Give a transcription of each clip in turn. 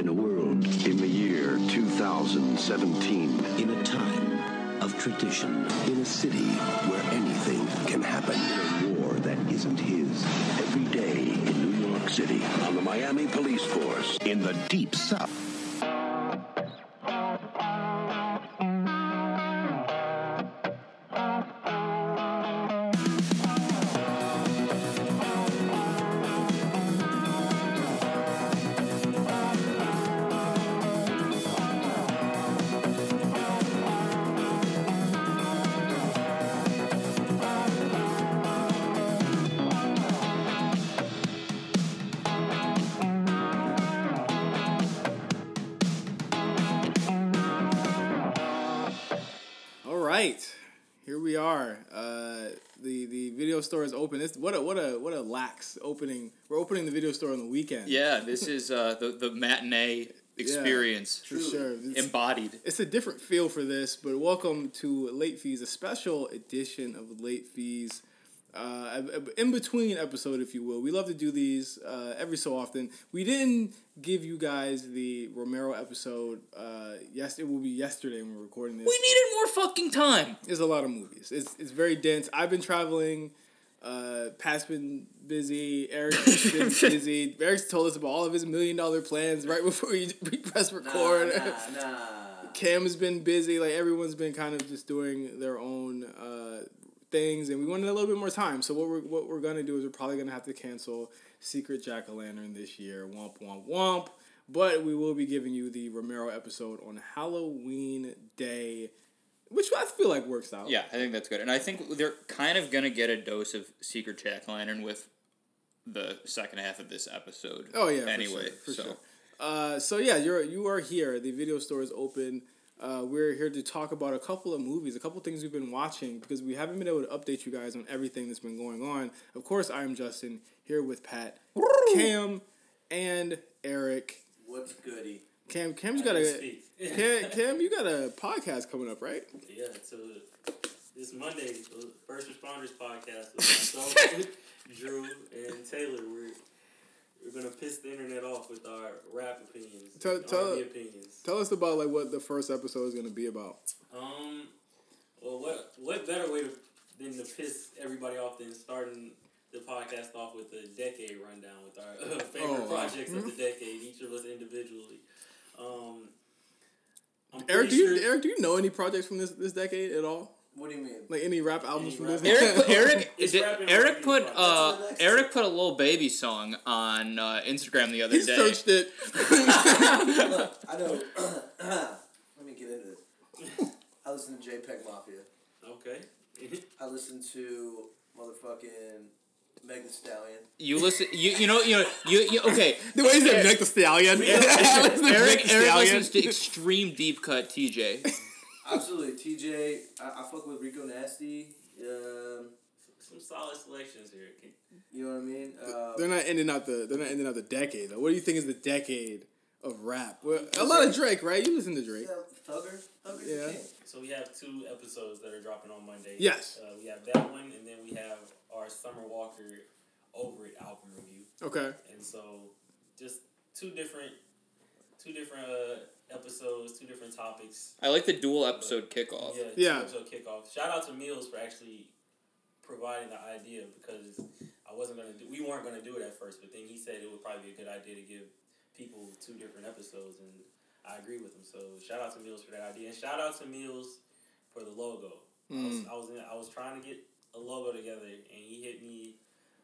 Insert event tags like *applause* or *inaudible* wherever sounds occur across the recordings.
In a world in the year 2017. In a time of tradition. In a city where anything can happen. In a war that isn't his. Every day in New York City. On the Miami Police Force. In the Deep South. Opening. We're opening the video store on the weekend. Yeah, this is uh, the the matinee *laughs* experience for sure. It's, embodied. it's a different feel for this, but welcome to Late Fees, a special edition of Late Fees. Uh, in between episode, if you will, we love to do these uh, every so often. We didn't give you guys the Romero episode. Uh, yes, it will be yesterday when we're recording this. We needed more fucking time. There's a lot of movies. It's it's very dense. I've been traveling. Uh, Pat's been busy. Eric's *laughs* been busy. Eric's told us about all of his million dollar plans right before we, *laughs* we press record. Nah, *laughs* nah. Cam has been busy. Like everyone's been kind of just doing their own uh, things, and we wanted a little bit more time. So what we're what we're gonna do is we're probably gonna have to cancel Secret Jack o' Lantern this year. Womp womp womp. But we will be giving you the Romero episode on Halloween Day, which I feel like works out. Yeah, I think that's good, and I think they're kind of gonna get a dose of Secret Jack Lantern with the second half of this episode. Oh yeah. Anyway, for sure, for so sure. Uh, so yeah, you're you are here. The video store is open. Uh, we're here to talk about a couple of movies, a couple things we've been watching because we haven't been able to update you guys on everything that's been going on. Of course, I am Justin here with Pat, Cam, and Eric. What's goody? Cam, Cam's I got a. *laughs* Cam, Cam. You got a podcast coming up, right? Yeah, so this Monday, the First Responders podcast with *laughs* myself, Drew, and Taylor. We're we're gonna piss the internet off with our rap opinions, Tell- tell- opinions. Tell us about like what the first episode is going to be about. Um, well, what what better way to, than to piss everybody off than starting the podcast off with a decade rundown with our uh, *laughs* favorite Oh, wow. projects of the decade, each of us individually. Um, Eric, do you sure- Eric, do you know any projects from this this decade at all? What do you mean? Like any rap albums Any from rap this? Eric, *laughs* put, Eric, It's did- Eric put uh, That's the next Eric put a little baby song on uh, Instagram the other he day. searched it. *laughs* Look, I know. *clears throat* Let me get into this. I listen to JPEG Mafia. Okay. I listen to motherfucking Meg Thee Stallion. You listen, you you know you know you, you okay. *laughs* The way he said Nick the Stallion. Eric, *laughs* Nick the Eric listens to extreme deep cut TJ. Absolutely, TJ. I, I fuck with Rico Nasty. Um, Some solid selections here. You know what I mean? Uh, They're not ending out the they're not ending out the decade though. What do you think is the decade of rap? Well, a lot of Drake, right? You listen to Drake. yeah, Thugger. Thugger's Yeah. So we have two episodes that are dropping on Monday. Yes. Uh, we have that one, and then we have our Summer Walker Over It album review. Okay. And so, just two different, two different uh, episodes, two different topics. I like the dual episode kickoff. Yeah. Yeah. Episode kickoff. Shout out to Meals for actually providing the idea because I wasn't gonna do. We weren't gonna do it at first, but then he said it would probably be a good idea to give people two different episodes, and I agree with them. So shout out to Meals for that idea, and shout out to Meals for the logo. I was Mm. I was, in, I was trying to get a logo together, and he hit me.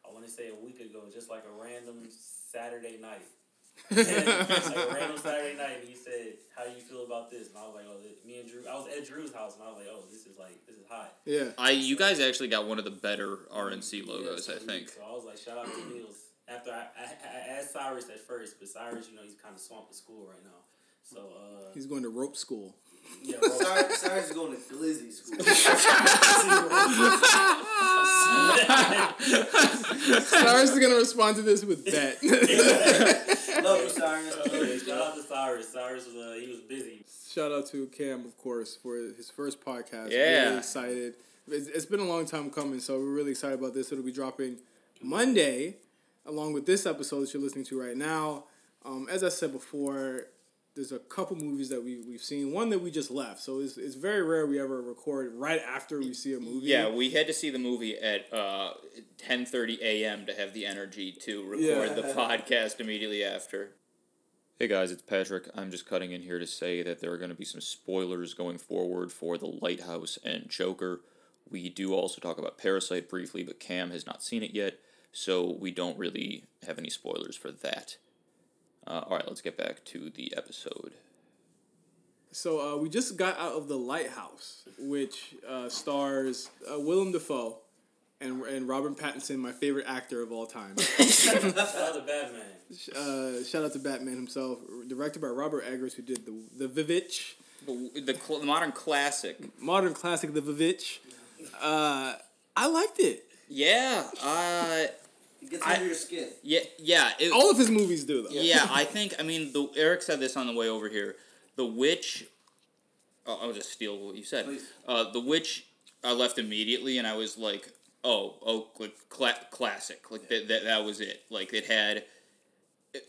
I want to say a week ago, just like a random Saturday night. *laughs* like a random Saturday night, and he said, "How do you feel about this?" And I was like, "Oh, th- me and Drew." I was at Drew's house, and I was like, "Oh, this is like this is hot." Yeah. I you guys actually got one of the better RNC logos, Yeah, I think. So I was like, "Shout out to Meals." After I, I, I asked Cyrus at first, but Cyrus, you know, he's kind of swamped with school right now. So uh, He's going to rope school. yeah, *laughs* bro. Sorry, Cyrus is going to Glizzy school. *laughs* Cyrus is gonna respond to this with bet. *laughs* Love you, Cyrus. Shout out to Cyrus. Cyrus was uh, he was busy. Shout out to Cam, of course, for his first podcast. Yeah. Really excited. It's, it's been a long time coming, so we're really excited about this. It'll be dropping Monday, along with this episode that you're listening to right now. Um, as I said before, there's a couple movies that we we've seen. One that we just left, so it's, it's very rare we ever record right after we see a movie. Yeah, we had to see the movie at uh, 10.30 a.m. to have the energy to record Yeah. the podcast immediately after. Hey guys, it's Patrick. I'm just cutting in here to say that there are going to be some spoilers going forward for The Lighthouse and Joker. We do also talk about Parasite briefly, but Cam has not seen it yet, so we don't really have any spoilers for that. Uh, all right, let's get back to the episode. So uh, we just got out of the Lighthouse, which uh, stars uh, Willem Dafoe and and Robert Pattinson, my favorite actor of all time. *laughs* Shout out to Batman. uh, shout out to Batman himself, directed by Robert Eggers, who did the the Vivitch The, the, cl- the modern classic. modern classic, the Vivitch. Uh, I liked it. Yeah, uh, It gets I- under your skin. yeah, yeah. It, All of his movies do though. yeah, I think. I mean, the Eric said this on the way over here. The witch. Oh, I'll just steal what you said. Please. Uh, the witch. I left immediately, and I was like, "Oh, oh, like cla- classic. Like that, that. That was it. Like it had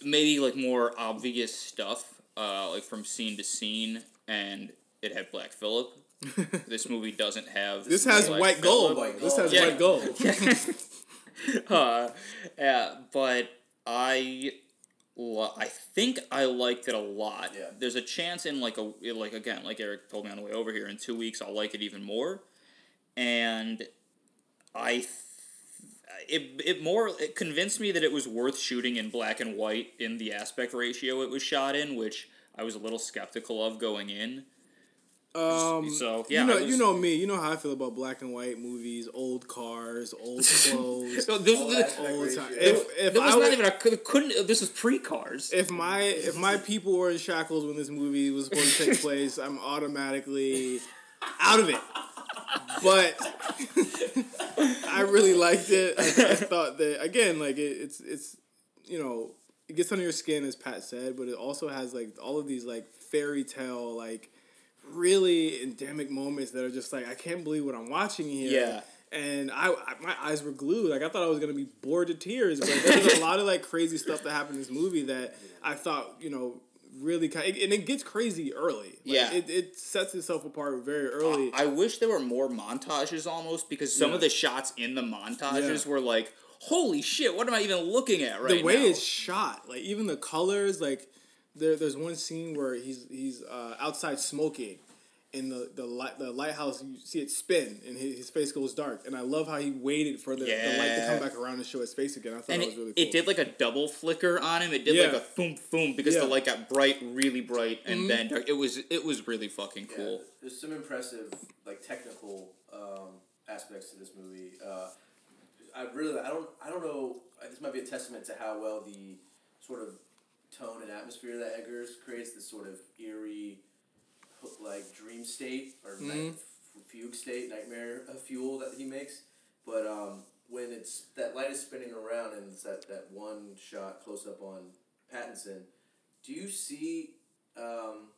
maybe like more obvious stuff, uh, like from scene to scene, and it had Black Phillip. *laughs* this movie doesn't have. This has white gold. White This has Yeah. white gold. *laughs* *laughs* *laughs* uh, yeah, but I, lo- I think I liked it a lot. Yeah. There's a chance in like a like again, like Eric told me on the way over here. In two weeks, I'll like it even more, and I. Th- it, it more it convinced me that it was worth shooting in black and white in the aspect ratio it was shot in, which I was a little skeptical of going in. Um, So yeah, you know, was- you know me. You know how I feel about black and white movies, old cars, old *laughs* clothes. So this, All this- aspect old ratio. time. If, if was I not were- even a couldn't. This was pre cars. if my if my people were in shackles when this movie was going to take *laughs* place, I'm automatically out of it. But *laughs* I really liked it. I, I thought that again, like it, it's it's you know it gets under your skin as Pat said, but it also has like all of these like fairy tale like really endemic moments that are just like I can't believe what I'm watching here. Yeah. And I, I, my eyes were glued. Like I thought I was gonna be bored to tears. But there's a lot of like crazy stuff that happened in this movie that I thought you know really kind. and it gets crazy early. Like, Yeah. It, it sets itself apart very early. I wish there were more montages almost because some Yeah. of the shots in the montages Yeah. were like, holy shit, what am I even looking at right now?" the way now? it's shot, like even the colors, like there, there's one scene where he's he's uh, outside smoking, and the the light the lighthouse you see it spin and his, his face goes dark, and I love how he waited for the, the light to come back around and show his face again. I thought and that it, was really cool. it did like a double flicker on him. It did like a boom boom because the light got bright, really bright, and Mm-hmm. then dark. It was it was really fucking cool. Yeah, there's some impressive like technical um, aspects to this movie. Uh, I really I don't I don't know. This might be a testament to how well the sort of tone and atmosphere that Eggers creates. This sort of eerie, like dream state or night, fugue state, nightmare uh, fuel that he makes. But um, when it's that light is spinning around and it's that that one shot close up on Pattinson, do you see? Um,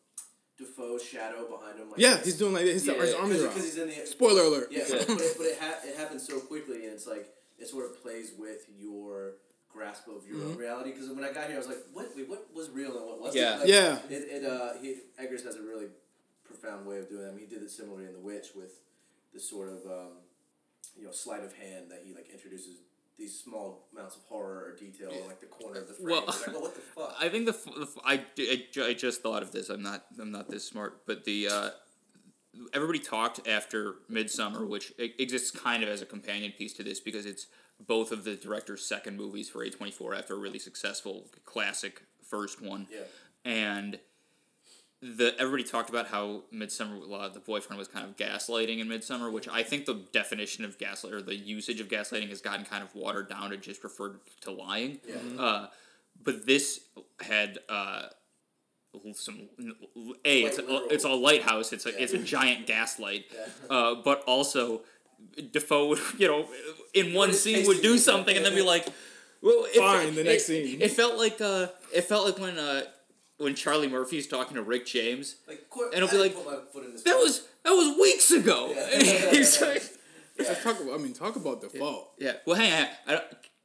Dafoe's shadow behind him. Like yeah, this? he's doing like his, his arms because around. he's in the Spoiler alert. Yeah, but, but, it, but it, *laughs* ha- it happens so quickly, and it's like it sort of plays with your grasp of your Mm-hmm. own reality. Because when I got here, I was like, "What? Wait, what was real and what wasn't?" Yeah. Like, Yeah. It, it uh, he, Eggers has a really profound way of doing that. I mean, he did it similarly in The Witch with this sort of um, you know sleight of hand that he like introduces these small amounts of horror or detail in like the corner of the frame. Well, Well, I go, "What the fuck?" *laughs* I think the, f- the f- I, I, ju- I just thought of this. I'm not I'm not this smart, but the uh, everybody talked after Midsommar, which exists kind of as a companion piece to this because it's both of the director's second movies for A24 after a really successful classic first one. Yeah. And the everybody talked about how Midsommar uh, the boyfriend was kind of gaslighting in Midsommar, which I think the definition of gaslight or the usage of gaslighting has gotten kind of watered down to just referred to lying. Yeah. Uh, but this had uh, some a it's a, it's a lighthouse. It's a it's a giant gaslight. Uh, but also, Dafoe would *laughs* you know in one scene face would do something and then be like, well, it, Fine, the next it- scene. It felt like uh, it felt like when uh, when Charlie Murphy's talking to Rick James. Like, qu- And it'll be like, put my foot in this That fight. was that was weeks ago. Yeah. *laughs* He's like, Let's talk about, I mean, talk about Dafoe. yeah. Well, hang on. I don't,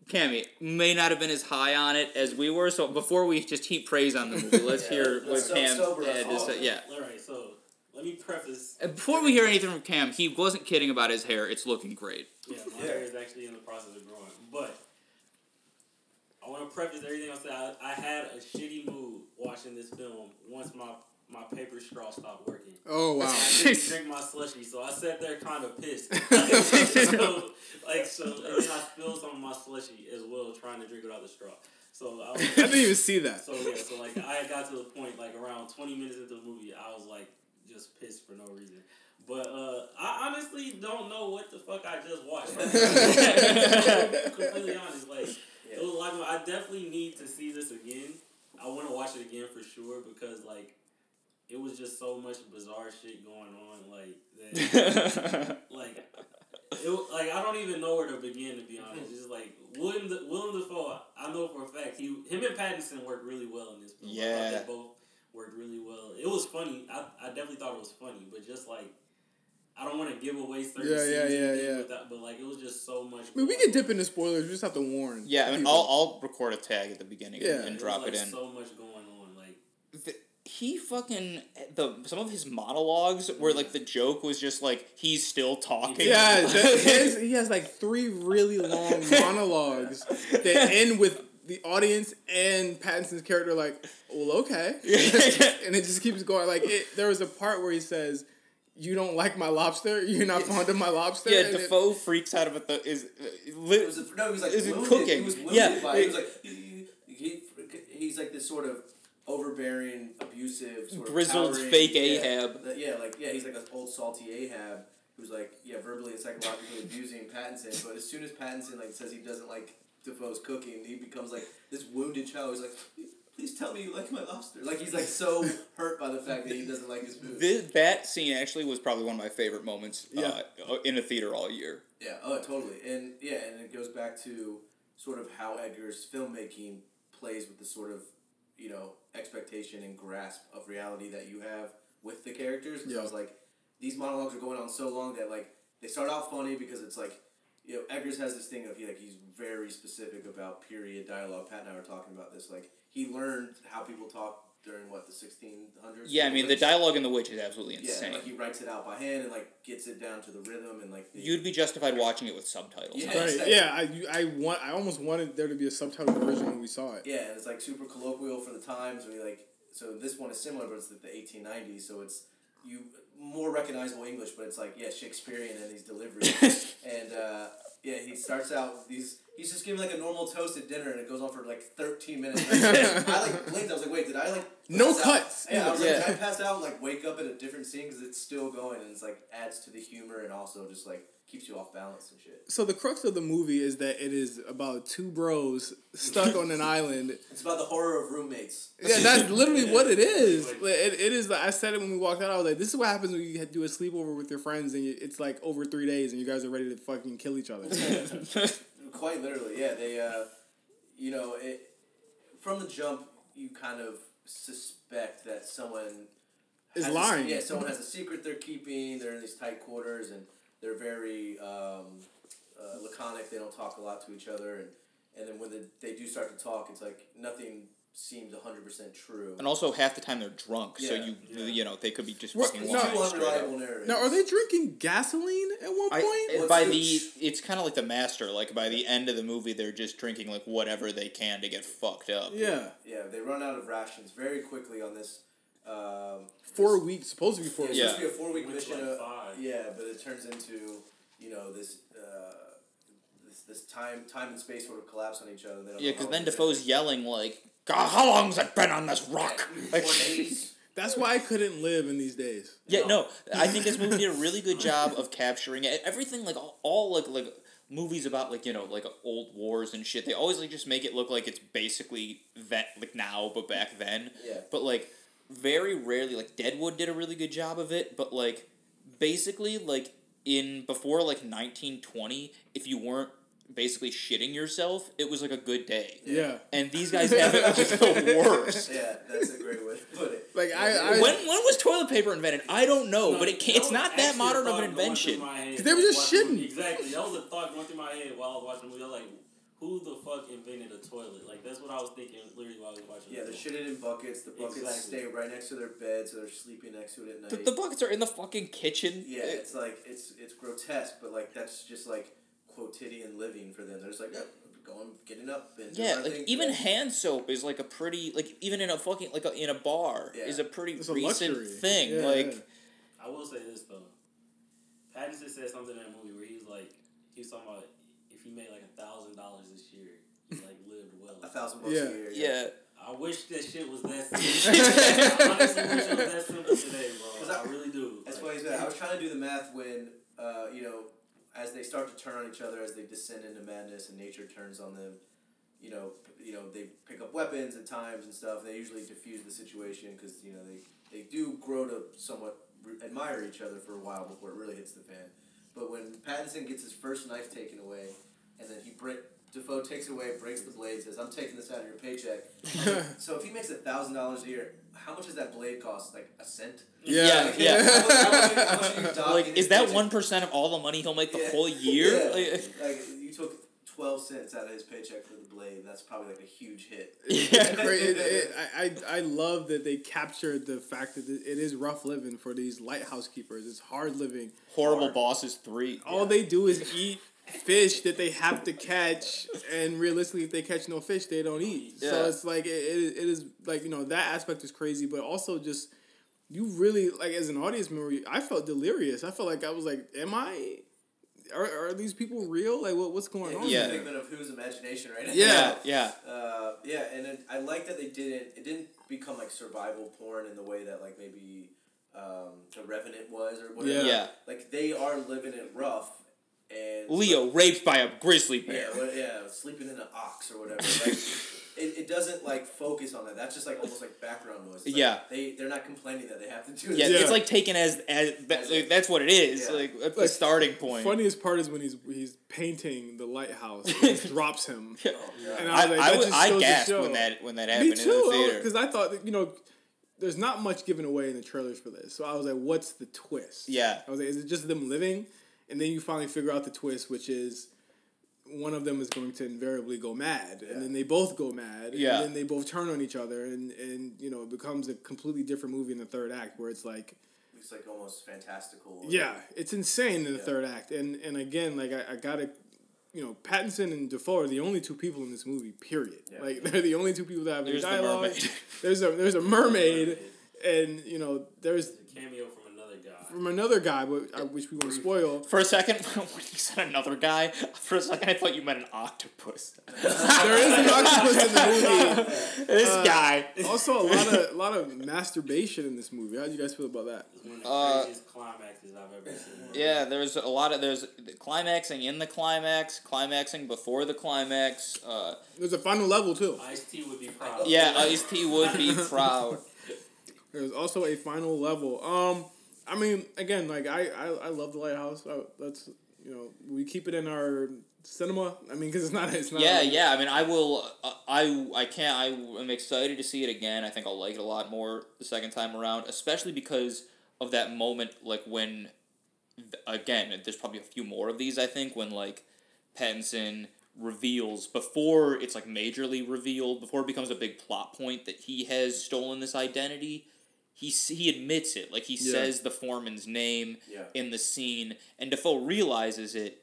Cammy may not have been as high on it as we were. So before we just heap praise on the movie, let's *laughs* Yeah, hear let's what so- Cam sober had to say. Yeah. All right, so let me preface. And Before we hear anything from Cam, he wasn't kidding about his hair. It's looking great. Yeah, my Yeah. hair is actually in the process of growing, but I want to preface everything I said. I, I had a shitty mood watching this film once my my paper straw stopped working. Oh wow. I didn't *laughs* drink my slushy, so I sat there kind of pissed. *laughs* so, like so, and then I spilled some of my slushy as well, trying to drink it out the straw. So I *laughs* was. I didn't even see that. So yeah, so like I got to the point like around twenty minutes into the movie, I was like just pissed for no reason. But uh, I honestly don't know what the fuck I just watched. I'm *laughs* *laughs* completely honest, like it was like I definitely need to see this again. I want to watch it again for sure because like it was just so much bizarre shit going on like that. *laughs* like it, like I don't even know where to begin to be honest. It's just like William the, William Dafoe. I know for a fact he him and Pattinson worked really well in this film. I Yeah. thought they both worked really well. It was funny. I, I definitely thought it was funny, but just like I don't want to give away certain Yeah, scenes yeah, yeah, yeah. with that, but like it was just so much. I mean, we can dip into spoilers. We just have to warn. Yeah, I mean, people. I'll, I'll record a tag at the beginning Yeah. and It was, drop like, it in. So much going on, like The- he fucking the some of his monologues where like the joke was just like he's still talking. Yeah, that, *laughs* his, he has like three really long *laughs* monologues that end with the audience and Pattinson's character like, well, okay, *laughs* and it just keeps going. Like it, there was a part where he says, "You don't like my lobster? You're not fond of my lobster?" yeah. And it- Dafoe freaks out about the is uh, li- It was a, no, he was like Is it wounded. cooking? He was wounded Yeah, by it. He was like he, he, he's like this sort of overbearing, abusive, sort of Grizzled towering- fake yeah, Ahab. that- yeah, like yeah, he's like an old salty Ahab who's like yeah, verbally and psychologically abusing Pattinson. But as soon as Pattinson like says he doesn't like Dafoe's cooking, he becomes like this wounded child. He's like, please tell me you like my lobster. Like he's like so *laughs* hurt by the fact that he doesn't like his food. This, that scene actually was probably one of my favorite moments Yeah. uh, in a theater all year. Yeah, oh, totally. And yeah, and it goes back to sort of how Eggers's filmmaking plays with the sort of, you know, expectation and grasp of reality that you have with the characters. Because I Yeah. was like, these monologues are going on so long that, like, they start out funny because it's like, you know, Eggers has this thing of he like he's very specific about period dialogue. Pat and I were talking about this. Like he learned how people talk during what the sixteen hundreds. Yeah, I mean the dialogue in The Witch is absolutely Yeah, insane. like he writes it out by hand and like gets it down to the rhythm and like the, You'd be justified watching it with subtitles. Yeah. Right. exactly. Yeah, I, you- I want. I almost wanted there to be a subtitle version when we saw it. Yeah, and it's like super colloquial for the times. We like so this one is similar, but it's the eighteen nineties, so it's you more recognizable English, but it's like yeah Shakespearean in these deliveries. *laughs* and uh, yeah, he starts out these. He's just giving like a normal toast at dinner, and it goes on for like thirteen minutes. *laughs* I like blinked. I was like, wait, did I like No pass out? cuts Yeah, I was like, did I pass out? Like wake up at a different scene because it's still going, and it's like adds to the humor and also just like keeps you off balance and shit. So the crux of the movie is that it is about two bros stuck on an island. *laughs* It's about the horror of roommates. Yeah, that's *laughs* literally what it is. Like- it, it is. I said it when we walked out. I was like, "This is what happens when you do a sleepover with your friends, and it's like over three days, and you guys are ready to fucking kill each other." *laughs* Quite literally, yeah. They, uh, you know, it from the jump, you kind of suspect that someone Is has a- lying. yeah, someone has a secret they're keeping. They're in these tight quarters, and they're very um, uh, laconic. They don't talk a lot to each other, and and then when the, they do start to talk, it's like nothing seems hundred percent true. And also half the time they're drunk, so Yeah. you Yeah. you know they could be just Well, fucking It's no, too lying straight up. unreliable narrative. now, are they drinking gasoline at one I, point? What's by the- the it's kind of like the master. Like by the end of the movie, they're just drinking like whatever they can to get fucked up. yeah, Yeah, they run out of rations very quickly on this. Um, four weeks. Supposed to be four It's weeks. Yeah. supposed to be a four week mission. like, uh. Yeah, but it turns into you know this uh, this this time time and space sort of collapse on each other. They don't Yeah, because then to Dafoe's yelling like, "God, how long's it been on this rock?" Like, Four days. *laughs* That's why I couldn't live in these days. yeah, no, I think this movie did a really good job of capturing it. Everything like all, all like like movies about like you know like old wars and shit. They always like just make it look like it's basically that like now but back then. Yeah. But like very rarely like Deadwood did a really good job of it, but like basically like in before like 1920 if you weren't basically shitting yourself, it was like a good day. Yeah. And these guys have it just the *laughs* worst. Yeah, that's a great way to put it. Like, I- Yeah, I- When when was toilet paper invented? I don't know, No, but it can't, it's not that modern of an thought going through invention. my head 'Cause they were just watching the shitting. movie. Exactly. That was a thought going through my head while I was watching the movie. I was like, who the fuck invented a toilet? Like that's what I was thinking literally while I was watching. Yeah, they're shitting in buckets. The buckets Exactly. stay right next to their bed, so they're sleeping next to it at night. The, the buckets are in the fucking kitchen. yeah, it's like it's it's grotesque, but like that's just like quotidian living for them. They're just like yep, going, getting up, and Yeah, like thing even today. hand soap is like a pretty like even in a fucking like a, in a bar Yeah. is a pretty It's recent luxury. thing. Yeah, like yeah. I will say this though. Pattinson said something in that movie where he's like, he was talking about if he made like a thousand dollars this year, he like lived well. a thousand bucks Yeah. a year. yeah, I wish that shit was that *laughs* simple. *laughs* I honestly wish it was that simple today, bro. 'Cause I- I, really do. That's Like, why he's. I was trying to do the math when, uh, you know, as they start to turn on each other, as they descend into madness, and nature turns on them. You know, you know, they pick up weapons at times and stuff. They usually diffuse the situation because you know they they do grow to somewhat re- admire each other for a while before it really hits the fan. But when Pattinson gets his first knife taken away, and then he break. Dafoe takes it away, breaks the blade, says, "I'm taking this out of your paycheck." *laughs* so if he makes a thousand dollars a year, how much does that blade cost? Like a cent? Yeah. Yeah, yeah. How much- how much- how much are you *laughs* like is that one percent of all the money he'll make the Yeah. whole year? Yeah. Like, Like you took twelve cents out of his paycheck for the blade. That's probably like a huge hit. *laughs* Yeah. Great. It, it, I, I I love that they captured the fact that it is rough living for these lighthouse keepers. It's hard living. Horrible Hard. bosses three. All they do is eat fish that they have to catch, and realistically, if they catch no fish, they don't eat. So it's like it, it, it is like you know that aspect is crazy, but also just you really like as an audience member, I felt delirious. I felt like I was like, am I? Are, are these people real? Like what what's going on? It's Yeah. a figment of whose imagination, right? Yeah. *laughs* yeah. Uh, yeah, and it, I like that they didn't. It didn't become like survival porn in the way that like maybe um, the Revenant was or whatever. Yeah. Yeah. Like they are living it rough, and Leo raped by a grizzly Yeah, bear. what, yeah, sleeping in an ox or whatever. Like, *laughs* it, it doesn't like focus on that. That's just like almost like background noise. Like, Yeah. they they're not complaining that they have to do it. Yeah, this. it's like taken as as that, As like, that's what it is. Yeah. Like that's Like, the starting point. Funniest part is when he's he's painting the lighthouse, *laughs* and he drops him. Oh, God. And I, was like, I, that was- just I shows gasped when that when that Me happened in too, the theater. because I thought that, you know, there's not much given away in the trailers for this. So I was like, what's the twist? Yeah. I was like, is it just them living? And then you finally figure out the twist, which is one of them is going to invariably go mad, Yeah. and then they both go mad, Yeah. and then they both turn on each other, and and you know it becomes a completely different movie in the third act, where it's like. It's like almost fantastical. Yeah, it's insane in the Yeah. third act, and and again, like I, I gotta, you know, Pattinson and Dafoe are the only two people in this movie. Period. Yeah. Like they're the only two people that have any There's dialogue. mermaid. *laughs* There's a there's a mermaid, and you know there's a cameo from another guy. From another guy, but I, which we won't spoil. For a second, *laughs* when you said another guy, for a second I thought you meant an octopus. There is an octopus in the movie. *laughs* this Uh, guy. Also, a lot of a lot of masturbation in this movie. How do you guys feel about that? One of the Uh, craziest climaxes I've ever seen. Yeah, there's a lot of there's climaxing in the climax, climaxing before the climax. Uh, There's a final level too. Ice T would be proud. yeah, Ice T would be proud. *laughs* There's also a final level. Um, I mean, again, like I, I, I love the lighthouse. I, that's you know we keep it in our cinema. I mean, because it's not it's not. Yeah, like- yeah. I mean, I will. Uh, I I can't. I am excited to see it again. I think I'll like it a lot more the second time around, especially because of that moment, like when, again, there's probably a few more of these. I think when like Pattinson reveals before it's like majorly revealed before it becomes a big plot point that he has stolen this identity. He he admits it, like he Yeah. says the foreman's name Yeah. in the scene, and Dafoe realizes it,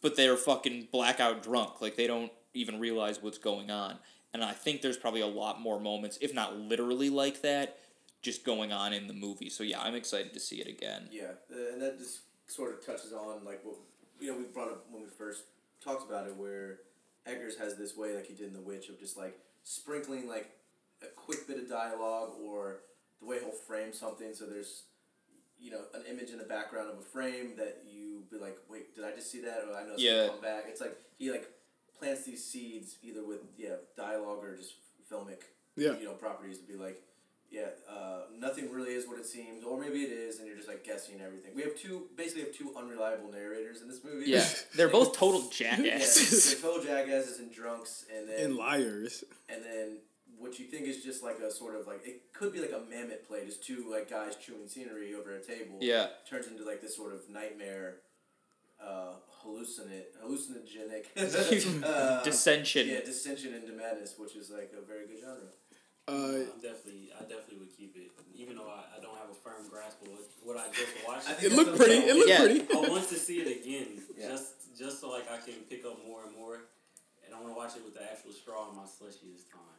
but they're fucking blackout drunk. Like they don't even realize what's going on. And I think there's probably a lot more moments, if not literally like that, just going on in the movie. So yeah, I'm excited to see it again. Yeah, uh, and that just sort of touches on like what you know we brought up when we first talked about it, where Eggers has this way, like he did in The Witch, of just like sprinkling like a quick bit of dialogue or the way he'll frame something. So there's you know an image in the background of a frame that you be like, wait, did I just see that? Or I know it's Yeah. gonna come back. It's like he like plants these seeds either with yeah dialogue or just filmic Yeah. you know properties to be like yeah uh, nothing really is what it seems or maybe it is and you're just like guessing everything we have two basically have two unreliable narrators in this movie Yeah, *laughs* they're both total yeah, jackasses. they're total jackasses and drunks and then And liars. and then what you think is just like a sort of like it could be like a Mamet play just two like guys chewing scenery over a table Yeah. turns into like this sort of nightmare uh, hallucinate, hallucinogenic *laughs* *laughs* uh, Dissension. Yeah, dissension into madness, which is like a very good genre. Uh, I'm definitely, I definitely would keep it, even though I, I don't have a firm grasp of what, what I just *laughs* watched. I it looked pretty. It looked Yeah. pretty. I want to see it again, Yeah. just just so like I can pick up more and more, and I want to watch it with the actual straw in my slushy this time.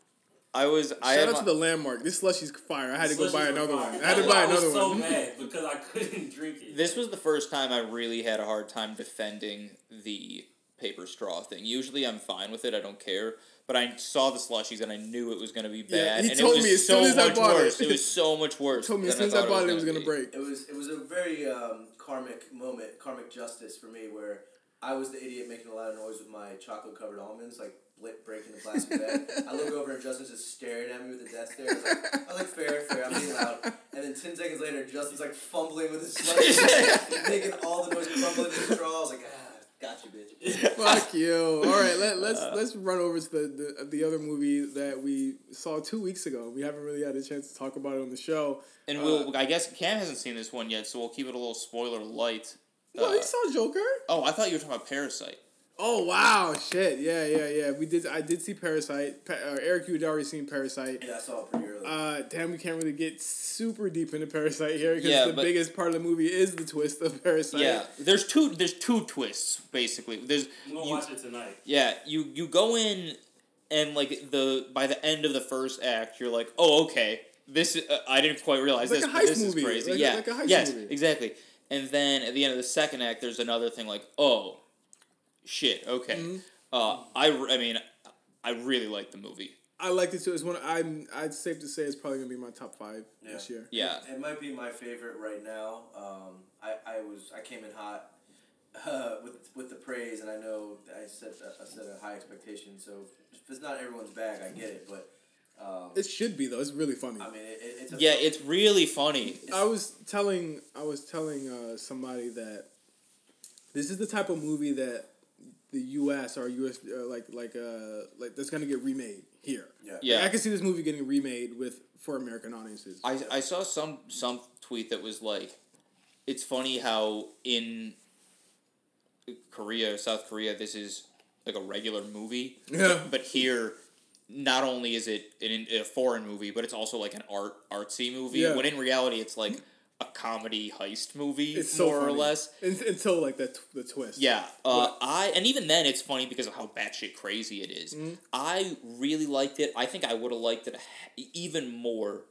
I was. I Shout had out my- to the landmark. This slushy's fire. I had to go buy another fire. one. I had to That's why buy I was another so one. *laughs* mad because I couldn't drink it. This was the first time I really had a hard time defending the paper straw thing. Usually I'm fine with it, I don't care. But I saw the slushies and I knew it was going to be Yeah, bad. he and told it was me as so soon as I much bought it. worse. It. was so much *laughs* worse. Told me as soon as I thought bought it, it was gonna gonna break. It was it was a very um, karmic moment, karmic justice for me, where I was the idiot making a lot of noise with my chocolate covered almonds, like blit breaking the plastic bag. I look over and Justin's just staring at me with a death stare. I was like, I was like fair, fair, I'm being loud. And then ten seconds later, Justin's like fumbling with his slushy, *laughs* making all the noise, crumbling the straw. I was like, ah, got you, bitch. Fuck you. All right, let, let's Uh. let's run over to the, the the other movie that we saw two weeks ago. We haven't really had a chance to talk about it on the show. And Uh, we'll, I guess Cam hasn't seen this one yet, so we'll keep it a little spoiler light. No, Uh, you saw Joker. oh, I thought you were talking about Parasite. Oh wow, shit, yeah, yeah, yeah. We did. I did see Parasite. Pa- uh, Eric, you had already seen Parasite. Yeah, I saw it pretty early. Uh, damn, we can't really get super deep into Parasite here because Yeah, the but- biggest part of the movie is the twist of Parasite. Yeah, there's two. There's two twists basically. There's I'm gonna you- watch it tonight. Yeah, you you go in and like the by the end of the first act, you're like, oh okay, this is, uh, I didn't quite realize Like this. a but heist this movie, is crazy. like yeah, like a heist yes, movie. exactly. And then at the end of the second act, there's another thing like, oh, shit, okay. Mm-hmm. Uh, I r- I mean, I really like the movie. I liked it too. It's one. I'm. I'd safe to say it's probably gonna be my top five Yeah. this year. Yeah, It might be my favorite right now. Um, I, I was I came in hot uh, *laughs* with with the praise, and I know I set a, I set a high expectation. So if it's not everyone's bag, I get it. But um, It should be though. It's really funny. I mean, it, it, it's a yeah, it's really funny. I was telling I was telling uh, somebody that this is the type of movie that the U.S. or U.S. Uh, like like uh like that's gonna get remade here. yeah. Yeah. Like, I can see this movie getting remade with for American audiences. I, I saw some some tweet that was like, it's funny how in Korea, South Korea, this is like a regular movie. *laughs* Yeah. But here, not only is it an, a foreign movie, but it's also like an art artsy movie. Yeah. When in reality, it's like a comedy heist movie, It's so more or less. Un- until like the t- the twist. Yeah, uh, I and even then it's funny because of how batshit crazy it is. Mm-hmm. I really liked it. I think I would have liked it even more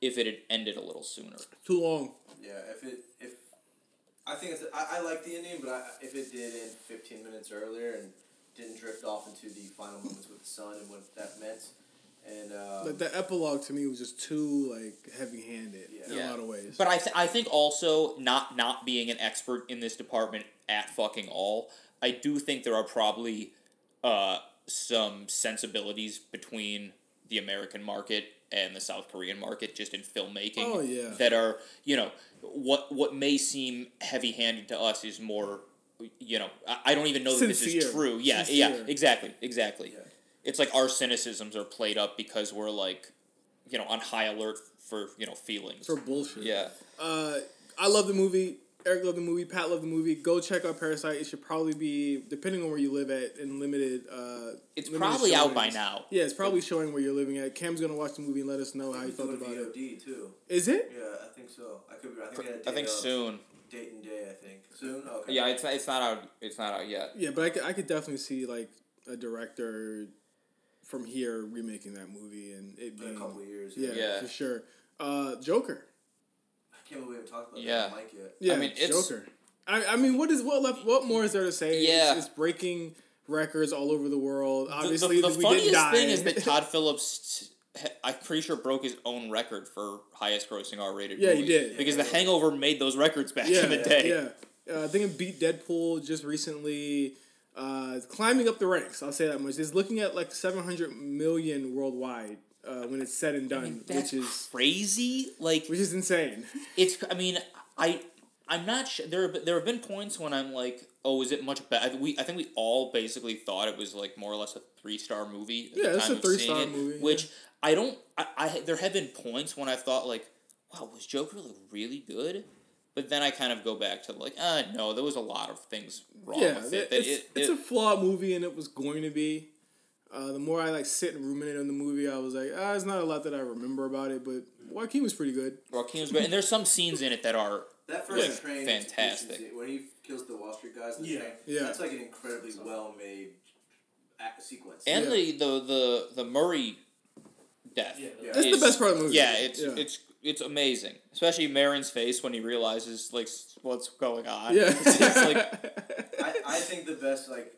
if it had ended a little sooner. Too long. Yeah, if it if I think it's I, I like the ending, but I, if it did end fifteen minutes earlier and didn't drift off into the final moments with the sun and what that meant, and uh, But the epilogue to me was just too like heavy handed Yeah. in Yeah. a lot of ways. But I th- I think also not not being an expert in this department at fucking all, I do think there are probably uh, some sensibilities between the American market and the South Korean market just in filmmaking. Oh, yeah. That are you know what what may seem heavy handed to us is more you know I, I don't even know that this is true. Yeah, yeah, exactly, exactly. Yeah. It's like our cynicisms are played up because we're like you know on high alert for you know feelings. for bullshit. yeah. Uh, I love the movie. Eric loved the movie. Pat loved the movie. Go check out Parasite. It should probably be, depending on where you live at, in limited. Uh, It's limited probably out by now. Yeah, it's probably showing where you're living at. Cam's gonna watch the movie and let us know how he felt it's about it. VOD too. Is it? Yeah, I think so. I could be. I think they had a I think soon. Date and day. I think soon. Okay. Yeah, it's it's not out. It's not out yet. Yeah, but I could, I could definitely see like a director from here remaking that movie and it In being a couple of years. yeah, Yeah. for sure. Uh, Joker. I can't believe we haven't talked about Yeah. that on Mike yet. Yeah, I mean, it's- Joker. I, I mean, what is what left? What more is there to say? Yeah. it's, it's breaking records all over the world. Obviously, the, the, we funniest didn't die. thing is that *laughs* Todd Phillips, I'm pretty sure broke his own record for highest grossing R rated. Yeah, he movie. did. because The Hangover made those records back yeah, in the day. yeah. Uh, I think it beat Deadpool just recently. Uh, climbing up the ranks, I'll say that much. It's looking at like seven hundred million worldwide uh, when it's said and done, That's which is crazy. Like which is insane. it's. I mean, I. I'm not sure. There, there have been points when I'm like, "Oh, is it much better?" We, I think we all basically thought it was like more or less a three star movie. at Yeah, the it's a three-star movie, Which I don't. I, I there have been points when I thought like, "Wow, was Joker like really good?" But then I kind of go back to like, uh, no, there was a lot of things wrong yeah, with it, it. it's, it- it's it- a flawed movie, and it was going to be. Uh, the more I like sit and ruminate on the movie, I was like, ah, there's not a lot that I remember about it, but Joaquin was pretty good. Joaquin was good, and there's some scenes in it that are That first Yeah. train Fantastic. execution when he kills the Wall Street guys. In the Yeah. train, Yeah. That's like an incredibly well made sequence. and Yeah. the, the the the Murray death. Yeah, Yeah. That's the best part of the movie. Yeah, it's yeah. it's it's amazing, especially Marin's face when he realizes like what's going on. yeah. *laughs* it's like I, I think the best like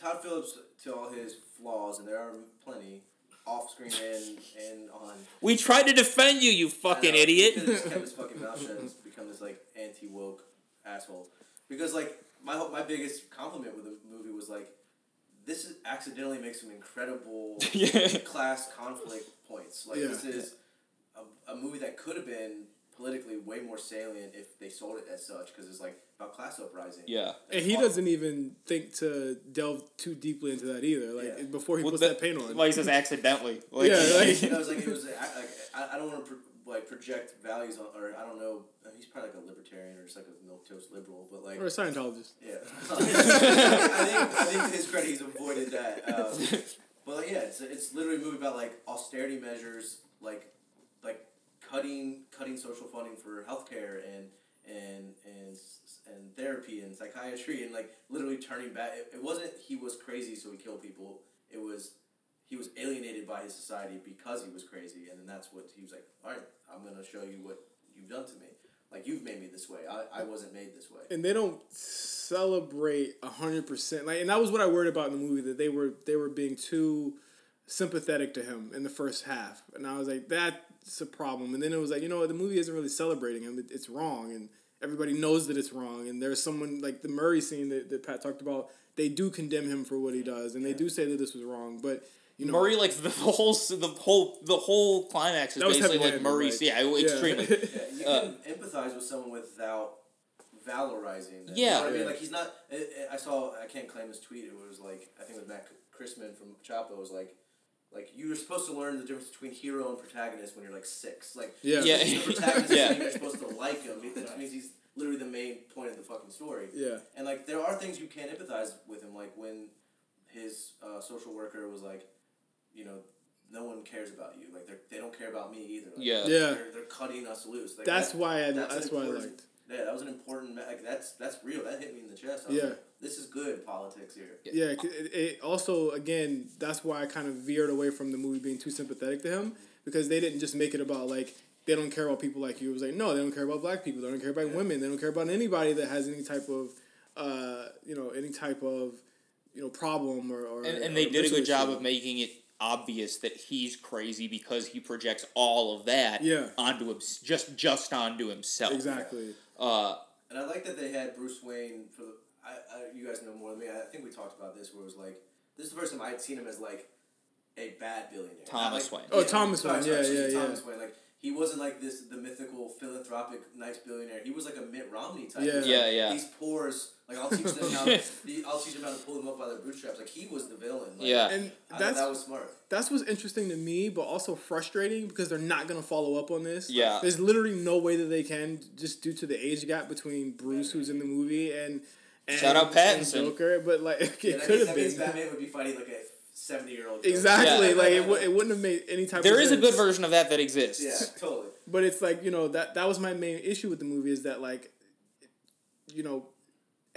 Todd Phillips to all his flaws, and there are plenty off screen and and on. we tried to defend you, you fucking I know, He idiot. could just kept his fucking mouth shut and become this like anti woke asshole. Because like my my biggest compliment with the movie was like, this is accidentally makes some incredible *laughs* Yeah. class conflict points. Like Yeah. this is a, a movie that could have been politically way more salient if they sold it as such because it's like about class uprising. Yeah. And he doesn't even think to delve too deeply into that either. Like Yeah. before he Well, puts that- that paint on. Well, he says accidentally. *laughs* Like, Yeah, like- you know, it was like it was like I, I don't want to pro- like project values on, or I don't know. He's probably like a libertarian or just like a milquetoast liberal, but like or a Scientologist. yeah. *laughs* I think I think to his credit, he's avoided that. Um, *laughs* but like, yeah, it's it's literally a movie about like austerity measures, like like cutting cutting social funding for healthcare and and and and therapy and psychiatry and like literally turning back. It, it wasn't he was crazy, so he killed people. It was he was alienated by his society because he was crazy, and then that's what he was like. All right, I'm gonna show you what you've done to me. Like you've made me this way. I, I wasn't made this way. and they don't celebrate hundred percent. Like, and that was what I worried about in the movie that they were they were being too sympathetic to him in the first half, and I was like, that's a problem. And then it was like, you know what, the movie isn't really celebrating him. It, it's wrong, and everybody knows that it's wrong. And there's someone like the Murray scene that, that Pat talked about. They do condemn him for what he does, and they do say that this was wrong. But you know, Murray, like the whole, the whole, the whole climax is basically like heavy-handed, Murray's. like- yeah, yeah. extremely. *laughs* Yeah, you Uh, can empathize with someone without valorizing them. Yeah. You know what I mean? Like, he's not. I I saw, I can't claim his tweet. It was like, I think it was Matt Christman from Chapo was like, like you're supposed to learn the difference between hero and protagonist when you're like six. Like, Yeah. Yeah. the *laughs* protagonist, Yeah. you're supposed to like him. It just means he's literally the main point of the fucking story. yeah, And like, there are things you can't empathize with him, like when his uh, social worker was like, you know. No one cares about you. Like they they don't care about me either. Like, Yeah. Yeah. They're, they're cutting us loose. Like, that's that- why I that's that's, an why I important- liked. yeah, that was an important. Like that's that's real. That hit me in the chest. I Yeah. like, this is good politics here. Yeah, it, it also again that's why I kind of veered away from the movie being too sympathetic to him because they didn't just make it about like they don't care about people like you. It was like no, they don't care about black people. They don't care about women. They don't care about anybody that has any type of uh, you know any type of you know problem or, or and, or they did a good job of making it obvious that he's crazy because he projects all of that Yeah. onto him just just onto himself. exactly. Uh, And I like that they had Bruce Wayne for the. I, I you guys know more than me. I think we talked about this where it was like this is the first time I had seen him as like a bad billionaire. Thomas like- Wayne. Oh, Thomas Wayne, yeah, excuse yeah, yeah. Thomas Wayne. Like he wasn't like this the mythical philanthropic nice billionaire. He was like a Mitt Romney type. Yeah. He Yeah, like, yeah. These poors, like I'll teach them how. *laughs* the- I'll teach them how to pull them up by their bootstraps. Like he was the villain. Like, Yeah. And I that's that was smart. that's what's interesting to me, but also frustrating because they're not gonna follow up on this. Yeah. there's literally no way that they can, just due to the age gap between Bruce, who's in the movie, and, and Shout out and Pattinson. Joker. But like, *laughs* it Yeah, could means, have that means been Batman would be fighting like a seventy year old. exactly Yeah. like it, w- it wouldn't have made any type. there of is a good version of that that exists. Yeah, totally. *laughs* But it's like you know that that was my main issue with the movie is that like, you know,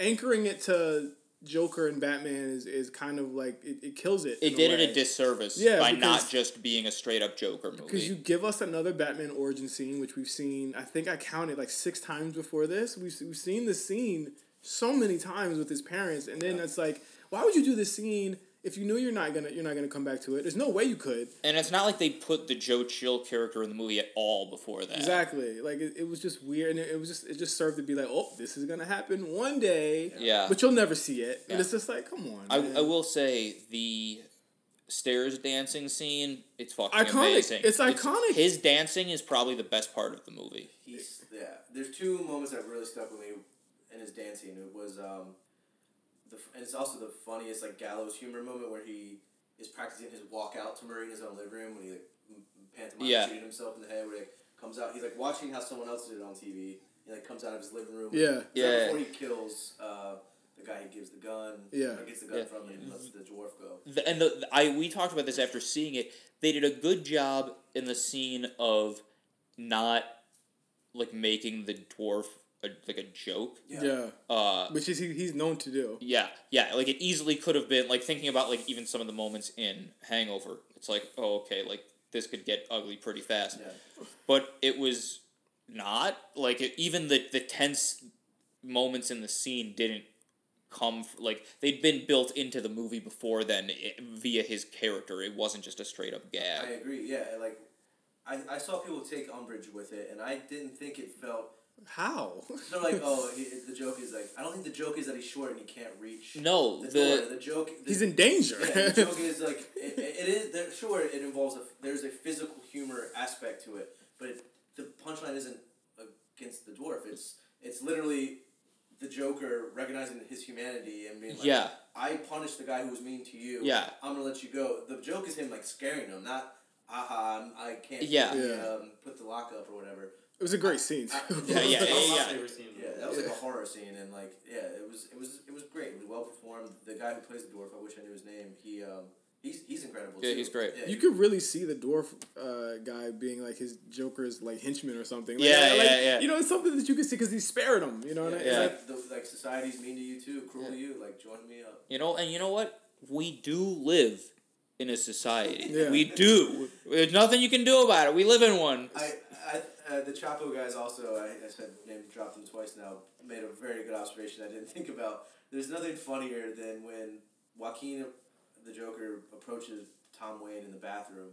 anchoring it to Joker and Batman is, is kind of like it, it kills it. It did a it a disservice Yeah, by because- not just being a straight up Joker movie. Because you give us another Batman origin scene, which we've seen, I think I counted like six times before this. We've, we've seen the scene so many times with his parents, and then it's like, why would you do this scene if you knew you're not gonna you're not gonna come back to it? There's no way you could. and it's not like they put the Joe Chill character in the movie at all before that. Exactly. Like it, it was just weird, and it, it was just it just served to be like, oh, this is gonna happen one day. Yeah. But you'll never see it, Yeah. and it's just like, come on. I, man. I will say the stairs dancing scene, it's fucking Iconic. amazing. It's iconic. his dancing is probably the best part of the movie. He's yeah. There's two moments that really stuck with me in his dancing. It was um, the and it's also the funniest like gallows humor moment where he is practicing his walkout to Murray in his own living room when he like m- pantomime Yeah. shooting himself in the head where he like, comes out. He's like watching how someone else did it on TV, he like comes out of his living room. Yeah. Right Yeah. Before he kills uh, the guy he gives the gun. Yeah. Or gets the gun Yeah. from and lets the dwarf go. the, and the, the- I we talked about this after seeing it. They did a good job in the scene of not like making the dwarf a, like a joke. Yeah. Uh, Which is he, he's known to do. yeah, yeah. Like it easily could have been like thinking about like even some of the moments in Hangover. It's like oh okay, like this could get ugly pretty fast. Yeah. But it was not like it, even the the tense moments in the scene didn't come f- like they'd been built into the movie before then i via his character. It wasn't just a straight up gag. I agree. Yeah. Like, I, I saw people take umbrage with it, and I didn't think it felt. How? They're like, oh, he, the joke is like. I don't think the joke is that he's short and he can't reach. No, the, the. The joke. The, He's in danger. Yeah, the joke is like it, it is. there- Sure, it involves a there's a physical humor aspect to it, but it, the punchline isn't against the dwarf. It's it's literally the Joker recognizing his humanity and being like, Yeah. I punished the guy who was mean to you. Yeah. I'm gonna let you go. The joke is him like scaring him, not aha, I'm, can't. Yeah. Yeah. Um, put the lock up or whatever. It was a great scene. I- too. Yeah, yeah, That was yeah. Yeah, that was like a horror scene, and like, yeah, it was, it was, it was great. It was well performed. The guy who plays the dwarf, I wish I knew his name. He, um, he's, he's incredible. Yeah, too. he's great. Yeah, You he- could really see the dwarf uh, guy being like his Joker's like henchman or something. Like, Yeah, like, yeah, yeah. You know, it's something that you could see because he spared him. You know what I mean? Yeah. Like, the, like society's mean to you too, cruel to you. Like join me up. You know, and you know what? We do live in a society. Yeah. We do. There's nothing you can do about it. We live in one. I, I uh, the Chapo guys also. I, I said name dropped them twice now. Made a very good observation. I didn't *laughs* think about. There's nothing funnier than when Joaquin, the Joker, approaches Tom Wayne in the bathroom,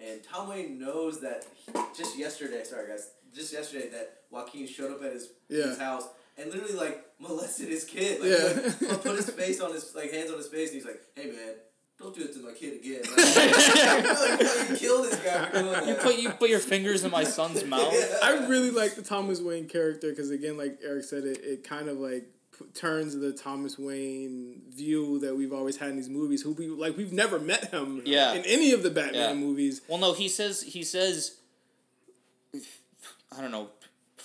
and Tom Wayne knows that he, just yesterday. Sorry guys, just yesterday that Joaquin showed up at his, Yeah. his house and literally like molested his kid. Like, Yeah. like, put his *laughs* face on his like hands on his face, and he's like, "Hey man." Don't do it to my kid again. *laughs* Like, like, you kill this guy for. You put you put your fingers in my son's *laughs* mouth. I really like the Thomas Wayne character because again, like Eric said, it, it kind of like p- turns the Thomas Wayne view that we've always had in these movies. Who we like, we've never met him Yeah. in any of the Batman Yeah. movies. Well, no, he says he says. I don't know.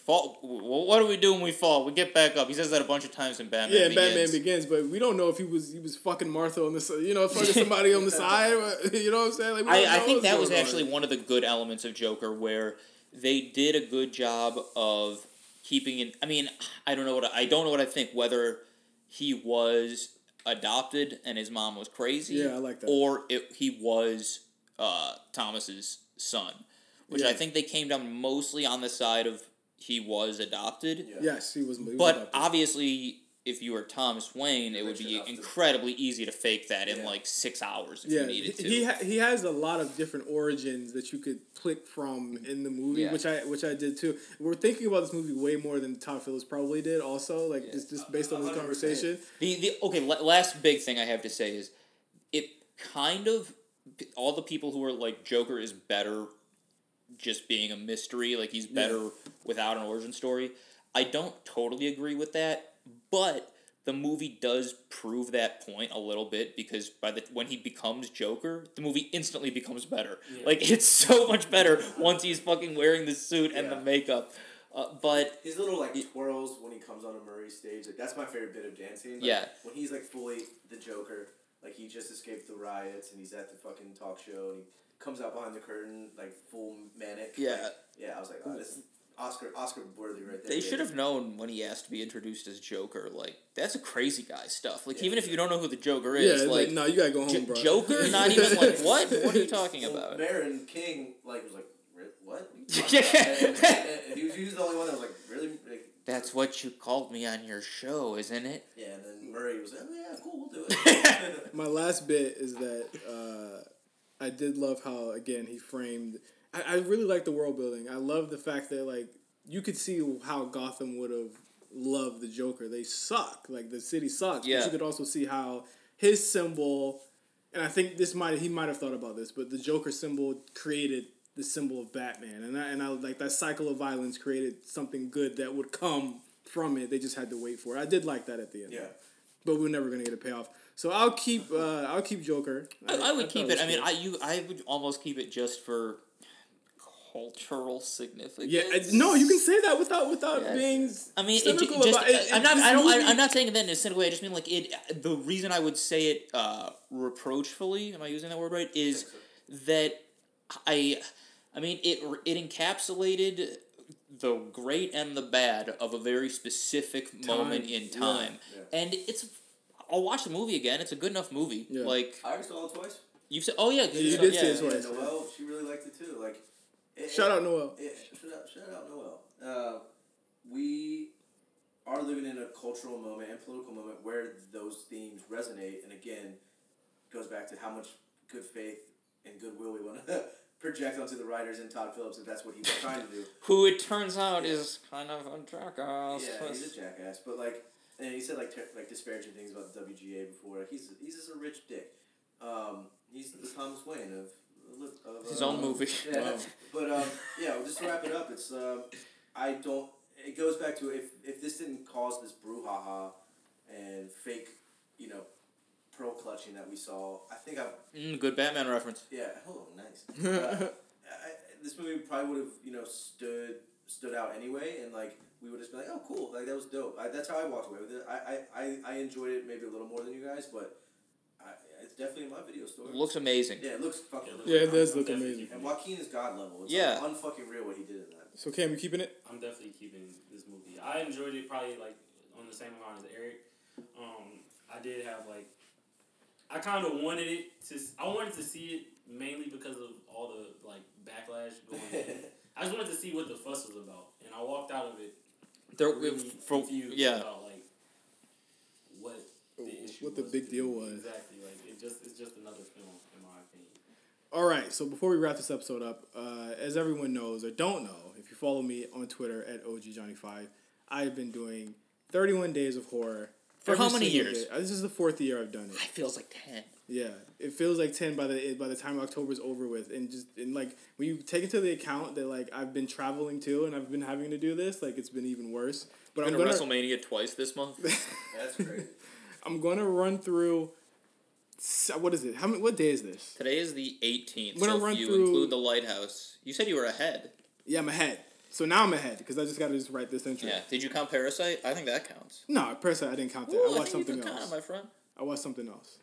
Fall. What do we do when we fall? We get back up. He says that a bunch of times in Batman. Yeah, Begins. Batman Begins, but we don't know if he was he was fucking Martha on the you know, fucking somebody on the *laughs* side. *laughs* You know what I'm saying? Like, I, I think that was going on. actually one of the good elements of Joker where they did a good job of keeping it. I mean, I don't know what I, I don't know what I think whether he was adopted and his mom was crazy. Yeah, I like that. Or it, he was uh, Thomas's son, which I think they came down mostly on the side of he was adopted. Yeah. Yes, he was. He was But adopted. obviously, if you were Thomas Wayne, it would be enough to- incredibly easy to fake that in Yeah. like six hours if yeah, you needed he to. he, ha- he has a lot of different origins that you could click from in the movie, Yeah. which I which I did too. We're thinking about this movie way more than Todd Phillips probably did. Also, like just just based on this 100%. conversation. The the okay, la- last big thing I have to say is it kind of all the people who are like Joker is better just being a mystery, like he's better without an origin story. I don't totally agree with that, but the movie does prove that point a little bit because by the when he becomes Joker, the movie instantly becomes better. Like *laughs* it's so much better once he's fucking wearing the suit and the makeup. Uh, but His little like twirls when he comes on a Murray stage, like that's my favorite bit of dancing. Like, Yeah. When he's like fully the Joker, like he just escaped the riots and he's at the fucking talk show and he comes out behind the curtain like full manic. Yeah. Like, yeah, I was like, oh, this Oscar Oscar worthy right there. They should have known when he asked to be introduced as Joker. Like that's a crazy guy stuff. Like Yeah. even if you don't know who the Joker is, it's like, like, no, you gotta go home, J- bro. Joker, *laughs* not even like what? What are you talking So about? Baron King like was like, what? Yeah. *laughs* and, and- and he, was, he was the only one that was like, really? Like, That's what you called me on your show, isn't it? yeah, and then Murray was like, oh, yeah, cool, we'll do it. *laughs* My last bit is that uh, I did love how again he framed. I, I really like the world building. I love the fact that like you could see how Gotham would have loved the Joker. They suck. Like the city sucks. Yeah. But you could also see how his symbol, and I think this might he might have thought about this, but the Joker symbol created the symbol of Batman, and I, and I like that cycle of violence created something good that would come from it. They just had to wait for it. I did like that at the end yeah. but we're never gonna get a payoff. So I'll keep uh, I'll keep Joker. I, I would thought keep it. I mean. I you I would almost keep it just for cultural significance. Yeah, uh, no, you can say that without without Yeah. being. I mean, it, just, about, it, it, I'm not. I don't. movie- I, I'm not saying that in a cynical way. I just mean like it. The reason I would say it uh, reproachfully, am I using that word right? Is that I, I mean it. It encapsulated the great and the bad of a very specific moment in yeah. time, Yeah. and it's. I'll watch the movie again. It's a good enough movie. Yeah. Like I already saw it twice. you said. Oh yeah, you you did yeah, say it's Yeah, twice. Noelle, she really liked it too. Like, it, Shout it- out Noel. Shout out, shout out Noel. Uh, we are living in a cultural moment and political moment where those themes resonate, and again, goes back to how much good faith and goodwill we want to *laughs* project onto the writers and Todd Phillips if that's what he was trying to do. Who it turns out is kind of a jackass. Yeah, he's a jackass, but like, and he said like ter- like disparaging things about the WGA before. Like he's he's just a rich dick. Um, he's the Thomas Wayne of. of His uh, own movie. *laughs* Yeah, Wow. but um, yeah, just to wrap it up, it's um, I don't. It goes back to if if this didn't cause this brouhaha and fake, you know, pearl clutching that we saw, I think I Mm, good Batman reference. yeah. Oh, nice. *laughs* Uh, I, this movie probably would have you know stood stood out anyway, and like we would just be like, oh, cool, like that was dope. I, that's how I walked away with it. I, I, I, I enjoyed it maybe a little more than you guys, but I, it's definitely in my video store. Looks amazing. yeah, it looks fucking. Yeah, it Yeah, it does I'm look amazing. keeping And. Joaquin is god level. It's Yeah. like unfucking real what he did in that. So Cam, you keeping it? I'm definitely keeping this movie. I enjoyed it probably like on the same amount as Eric. Um, I did have like, I kind of wanted it to. I wanted to see it mainly because of all the like backlash *laughs* going. In. I just wanted to see what the fuss was about, and I walked out of it There, really for, confused yeah. about like what the issue What the was big with deal was. Exactly, like it just it's just another film in my opinion. All right. So before we wrap this episode up, uh, as everyone knows or don't know, if you follow me on Twitter at OG OGJohnny5, I've been doing 31 days of horror. For every how many years? day. Uh, This is the fourth year I've done it. It feels like ten. Yeah, it feels like ten by the by the time October's over with, and just and like when you take into the account that like I've been traveling too, and I've been having to do this, like it's been even worse. But Been I'm to gonna WrestleMania twice this month. *laughs* That's great. I'm gonna run through. What is it? How many? What day is this? Today is the 18th. I'm gonna So run if you through- include the lighthouse, you said you were ahead. Yeah, I'm ahead. So now I'm ahead because I just got to just write this entry. Yeah. Did you count Parasite? I think that counts. No, personally, I didn't count that. Ooh, I I watched think you something can count else. it, my friend. I watched something else.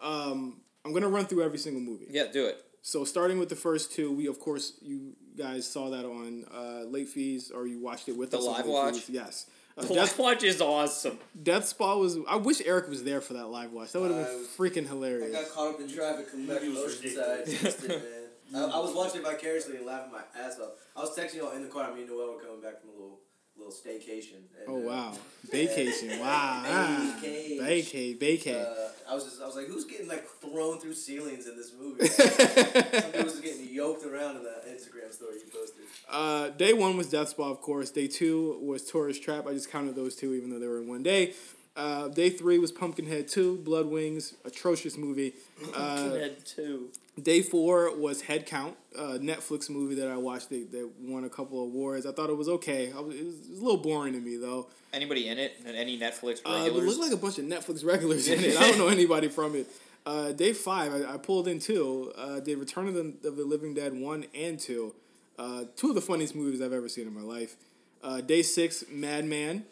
Um, I'm gonna run through every single movie. Yeah, do it. So starting with the first two, we of course you guys saw that on uh, late fees or you watched it with The us live watch? Fees. Yes. Uh, The Death, live watch is awesome. Death Spa was. I wish Eric was there for that live watch. That would have been was- freaking hilarious. I got caught up in traffic Come back Movie from was Oceanside. ridiculous. *laughs* I, I was watching it vicariously and laughing my ass off. I was texting y'all in the car. Me and Noel were coming back from a little little staycation. And, Oh uh, wow, *laughs* vacation! Wow, *laughs* ah. Vacay. vacay. Uh, I was just, I was like, who's getting like thrown through ceilings in this movie? *laughs* Some dude was getting yoked around in the Instagram story you posted. Uh, day one was Death Spa, of course. Day two was Tourist Trap. I just counted those two, even though they were in one day. Uh, day three was Pumpkinhead 2, Blood Wings, atrocious movie. Uh, two. day four was Head Count, a Netflix movie that I watched that, that won a couple awards. I thought it was okay. I was, it, was, it was a little boring to me, though. Anybody in it? Any Netflix Uh, it regulars? looked like a bunch of Netflix regulars in it. *laughs* I don't know anybody from it. Uh, day five, I, I pulled in two. Uh, the Return of the, of the Living Dead 1 and 2. Uh, two of the funniest movies I've ever seen in my life. Uh, day six, Madman,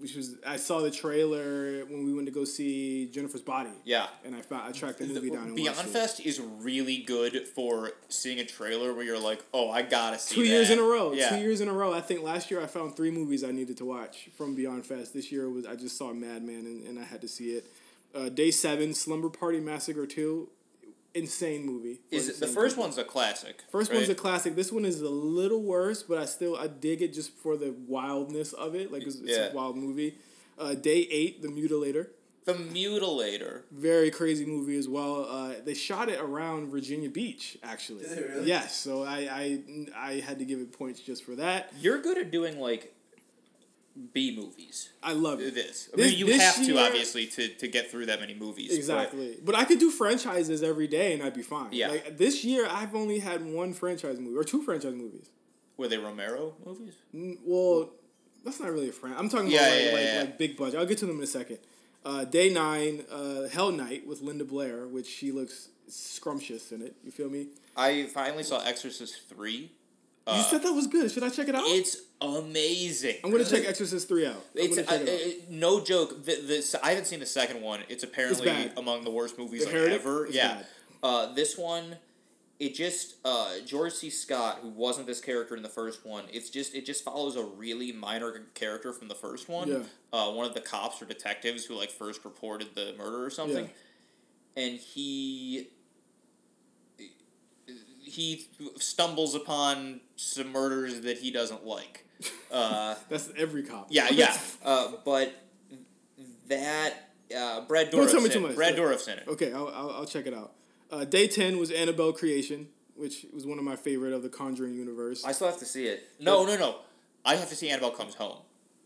which was I saw the trailer when we went to go see Jennifer's Body. yeah. And I found I tracked the movie down and Beyond. Fest is really good for seeing a trailer where you're like, oh, I gotta see Two years in a row. Yeah. Two years in a row. I think last year I found three movies I needed to watch from Beyond Fest. This year was I just saw Madman and, and I had to see it. Uh, day seven, Slumber Party Massacre Two, insane movie. for Is it, the first people. one's a classic. First right? one's a classic. This one is a little worse, but I still I dig it just for the wildness of it. Like it's, it's Yeah. a wild movie. Uh, day eight, The Mutilator. The Mutilator. Very crazy movie as well. Uh, they shot it around Virginia Beach, actually. Did they really? Yes. So I, I I had to give it points just for that. You're good at doing like B movies. I love it. This. I This- mean, you this have to year- obviously to, to get through that many movies. Exactly. But I could do franchises every day and I'd be fine. Yeah. Like this year I've only had one franchise movie or two franchise movies. Were they Romero movies? N- Well, that's not really a franchise. I'm talking Yeah, about like, yeah, like, yeah. like big budget. I'll get to them in a second. Uh, day nine, uh, Hell Night with Linda Blair, which she looks scrumptious in it. You feel me? I finally saw Exorcist three. you said that was good. Should I check it out? It's amazing. I'm gonna check Exorcist three out. I'm It's uh, it out. no joke. The, the, I haven't seen the second one. It's apparently bad. among the worst movies The like, ever. It's yeah. Uh, this one, it just uh, George C. Scott, who wasn't this character in the first one. It's just it just follows a really minor character from the first one. Yeah. Uh, one of the cops or detectives who like first reported the murder or something, and he. He stumbles upon some murders that he doesn't like. Uh, That's every cop. yeah, *laughs* yeah. Uh, but that uh, Brad Don't Dourif's tell me too much. Brad Yeah. Dourif's in it. Okay, I'll, I'll, I'll check it out. Uh, day ten was Annabelle Creation, which was one of my favorite of the Conjuring universe. I still have to see it. No, no, no. I have to see Annabelle Comes Home.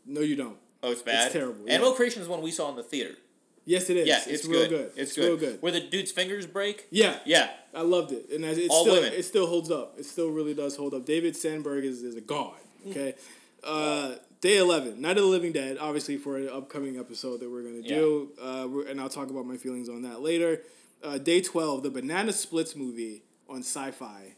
no, you don't. Oh, it's bad. terrible, yeah. Annabelle Creation is one we saw in the theater. Yes, it is. Yeah, it's, it's, real good. good. It's, It's, good. real good. Where the dude's fingers break. Yeah, Yeah, I loved it, and it All still women. it still holds up. It still really does hold up. David Sandberg is, is a god. Okay, uh, day eleven, Night of the Living Dead. Obviously for an upcoming episode that we're gonna do, uh, we're, and I'll talk about my feelings on that later. Uh, day twelve, the Banana Splits movie on Sci-Fi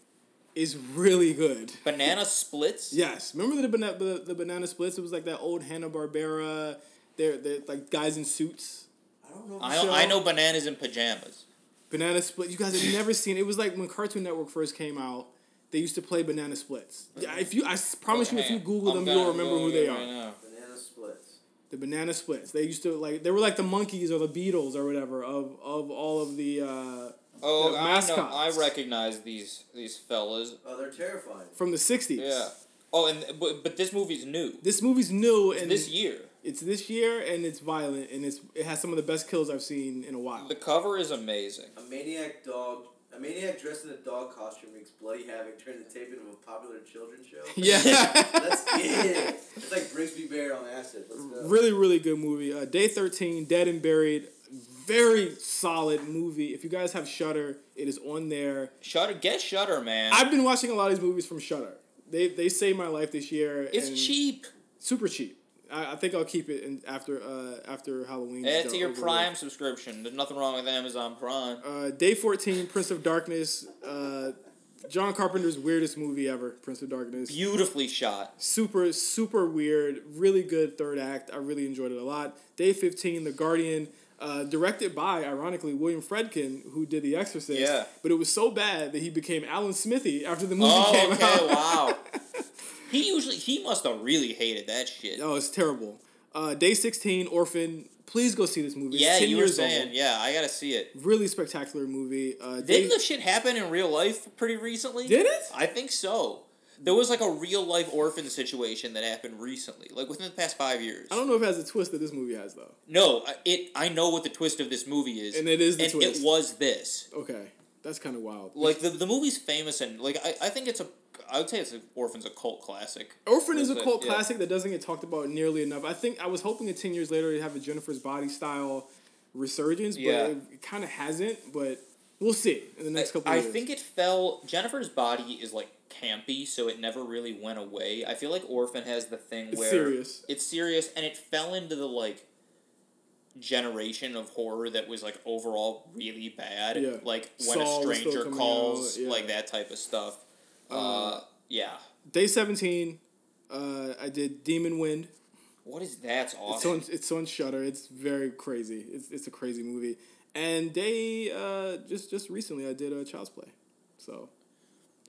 is really good. banana splits. Yes, remember the banana the, the banana splits? It was like that old Hanna Barbera. They're they're like guys in suits. I don't know. I know, I know bananas in pajamas. Banana split. You guys have never seen. It was like when Cartoon Network first came out. They used to play banana splits. Yeah, if you, I s- promise you, if you Google them, you'll remember who they are. Banana splits. The banana splits. They used to like. They were like the Monkees or the Beatles or whatever of of all of the. Uh, Oh, The I know. I recognize these these fellas. Oh, they're terrifying. from the '60s. Yeah. Oh, and but, but this movie's new. This movie's new and This year. It's this year and it's violent and it's it has some of the best kills I've seen in a while. The cover is amazing. A maniac dog. A maniac dressed in a dog costume wreaks bloody havoc during the taping of a popular children's show. *laughs* Yeah. Let's it. It's like Brigsby Bear on acid. Let's go. really really good movie uh, day 13 dead and buried very solid movie if you guys have shutter it is on there Shutter, get Shutter, man. i've been watching a lot of these movies from shutter they they saved my life this year it's cheap. super cheap I, I think i'll keep it in after uh after halloween Add to your Prime subscription. There's nothing wrong with Amazon Prime. uh, day 14 prince of darkness uh john carpenter's weirdest movie ever prince of darkness Beautifully shot. super super weird really good third act i really enjoyed it a lot day 15 the guardian uh, directed by ironically william friedkin who did the exorcist Yeah. but it was so bad that he became alan smithee after the movie Oh, came okay, out *laughs* wow. He usually he must have really hated that shit. oh it's terrible uh, day 16 orphan please go see this movie It's yeah, 10 you were years saying. old. Yeah, I gotta see it. really spectacular movie uh, day, Didn't the shit happen in real life pretty recently? Did it? I think so. There was like a real life orphan situation that happened recently, like within the past five years. i don't know if it has a twist that this movie has though No, I- it. I know what the twist of this movie is, And it is the and twist. it was this. okay that's kind of wild Like the the movie's famous and like I, I think it's a I would say it's a Orphan's a cult classic. Orphan is a cult Yeah. classic that doesn't get talked about nearly enough. I think I was hoping that ten years later it'd have a Jennifer's Body style resurgence, Yeah. but it, it kind of hasn't. But we'll see in the next couple. I years. think it fell. Jennifer's body is like campy, so it never really went away. I feel like Orphan has the thing It's where serious. It's serious, and it fell into the like generation of horror that was like overall really bad. Yeah. Like when Saw a stranger calls, yeah. like that type of stuff. Uh, yeah. day seventeen. Uh, I did Demon Wind. What is that's It's awesome. on it's on Shutter. It's very crazy. It's it's a crazy movie. And day uh, just just recently I did a Child's Play, so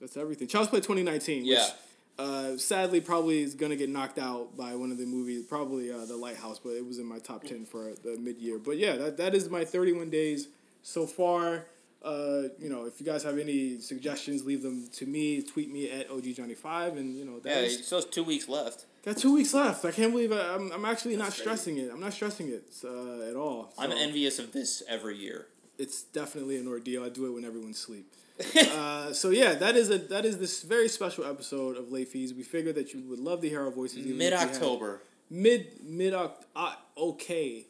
that's everything. Child's Play twenty nineteen. Yeah. Which, uh, sadly, probably is gonna get knocked out by one of the movies, probably uh, the Lighthouse, but it was in my top ten for the mid year. But yeah, that, that is my thirty one days so far. Uh, you know, if you guys have any suggestions, leave them to me. Tweet me at OGJohnny5, and you know that. yeah, that's still has two weeks left. got two weeks left. I can't believe I, I'm. I'm actually not stressing it. I'm not stressing it uh, at all. I'm envious of this every year. It's definitely an ordeal. I do it when everyone's asleep. *laughs* uh, so yeah, that is a that is this very special episode of Late Fees. We figured that you would love to hear our voices. Mid October. Mid mid Oct uh, okay,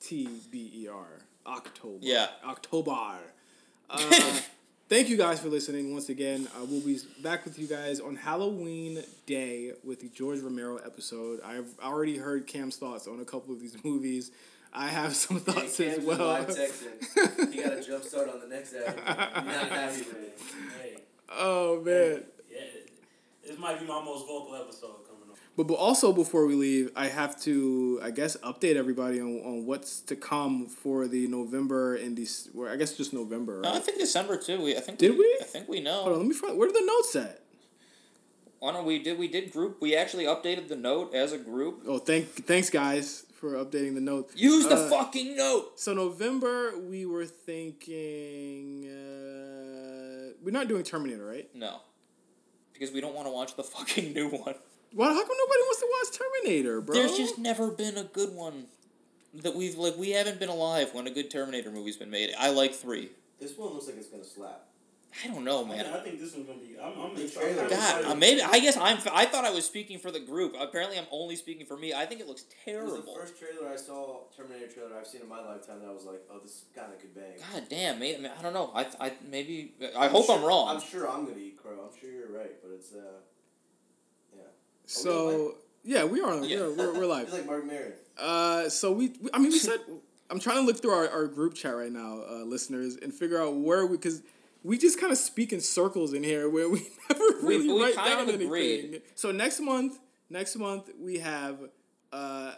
T B E R October. Yeah. October. Uh, *laughs* thank you guys for listening once again. Uh, we'll be back with you guys on Halloween Day with the George Romero episode. I've already heard Cam's thoughts on a couple of these *laughs* movies. I have some thoughts as well. live texting. *laughs* He got a jump start on the next. You're not happy with it. Hey, oh man. yeah, This might be my most vocal episode. But, but also before we leave, I have to I guess update everybody on, on what's to come for the November and these. Well, I guess just November. No, I think December too. We I think Did we? I think we know. Hold on, let me find. Where are the notes at? Why don't we did we did group? We actually updated the note as a group. Oh, thank thanks guys for updating the note. Use the Uh, fucking note. So November, we were thinking uh, we're not doing Terminator, right? No, because we don't want to watch the fucking new one. Well, how come nobody wants to watch Terminator, bro? There's just never been a good one that we've like. We haven't been alive when a good Terminator movie's been made. I like three. This one looks like it's gonna slap. I don't know, man. Man, I think this one's gonna be. I'm. I'm The excited. trailer- God, excited. uh, maybe I guess I'm. I thought I was speaking for the group. Apparently, I'm only speaking for me. I think it looks It was terrible. the first trailer I saw, Terminator trailer I've seen in my lifetime. That I was like, oh, this kind of could bang. God damn, man. I don't know. I, I maybe. I hope I'm wrong. I'm sure I'm gonna eat crow. I'm sure you're right, but it's uh, yeah. So yeah, we are. Yeah. We're, we're, we're *laughs* live. It's like Marc Maron. Uh, so we, we- I mean, we said, I'm trying to look through our, our group chat right now, uh, listeners, and figure out where we, because we just kind of speak in circles in here where we *laughs* never really we write down agreed. anything. So next month, next month we have, uh,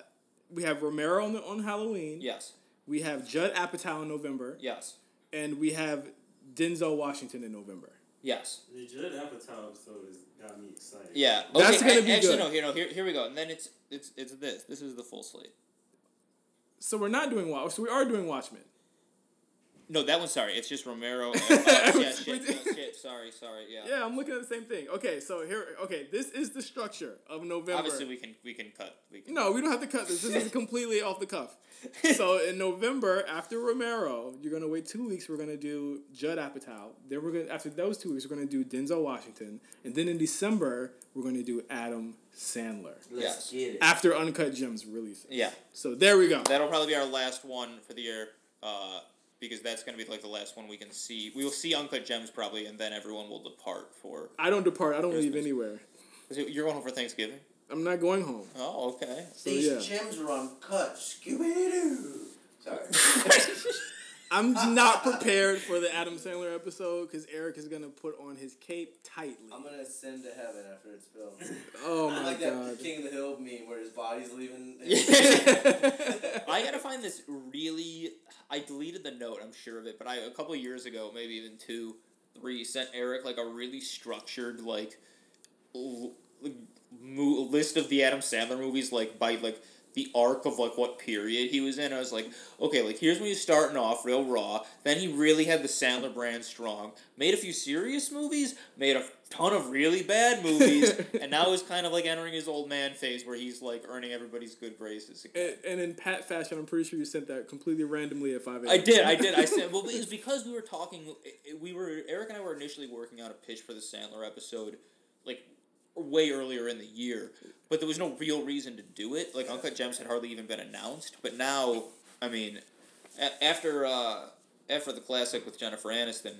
we have Romero on, the, on Halloween. yes. We have Judd Apatow in November, Yes. and we have Denzel Washington in November. Yes. The Judd Apatow episode has got me excited. Yeah. That's gonna a- be actually, good. no. Here, no. Here, here we go. And then it's it's it's this. This is the full slate. So we're not doing Watch. So we are doing Watchmen. No, that one's sorry. It's just Romero. *laughs* And, oh, yeah, shit, no, shit. Sorry, sorry. Yeah. Yeah, I'm looking at the same thing. Okay, so here. Okay, this is the structure of November. Obviously, we can we can cut. We can. No, we don't have to cut this. This is completely off the cuff. *laughs* So in November, after Romero, you're gonna wait two weeks. We're gonna do Judd Apatow. Then we're gonna after those two weeks, we're gonna do Denzel Washington, and then in December, we're gonna do Adam Sandler Let's Yes. get it. after Uncut Gems releases. Yeah. So there we go. That'll probably be our last one for the year. Uh, because that's gonna be like the last one we can see. We will see Uncut Gems probably, and then everyone will depart for. I don't depart. I don't leave anywhere. You're going home for Thanksgiving? I'm not going home. Oh, okay. So These yeah, gems are uncut. Scooby Doo. Sorry. *laughs* *laughs* I'm not prepared for the Adam Sandler episode because Eric is gonna put on his cape tightly. I'm gonna ascend to heaven after it's filmed. Oh my like god. that King of the Hill meme where his body's leaving. I gotta find this really. I deleted the note. I'm sure of it, but I a couple of years ago, maybe even two, three, sent Eric like a really structured like l- mo- list of the Adam Sandler movies, like by like the arc of like what period he was in. I was like, okay, like here's when he's starting off real raw. Then he really had the Sandler brand strong. Made a few serious movies. Made a ton of really bad movies, *laughs* and now he's kind of like entering his old man phase where he's like earning everybody's good graces. And, and in Pat fashion, I'm pretty sure you sent that completely randomly at 5 a.m. I did, I did. I *laughs* said, well, it was because we were talking. We were Eric and I were initially working out a pitch for the Sandler episode, like way earlier in the year, but there was no real reason to do it. Like Uncut Gems had hardly even been announced, but now, I mean, a- after uh, after the classic with Jennifer Aniston,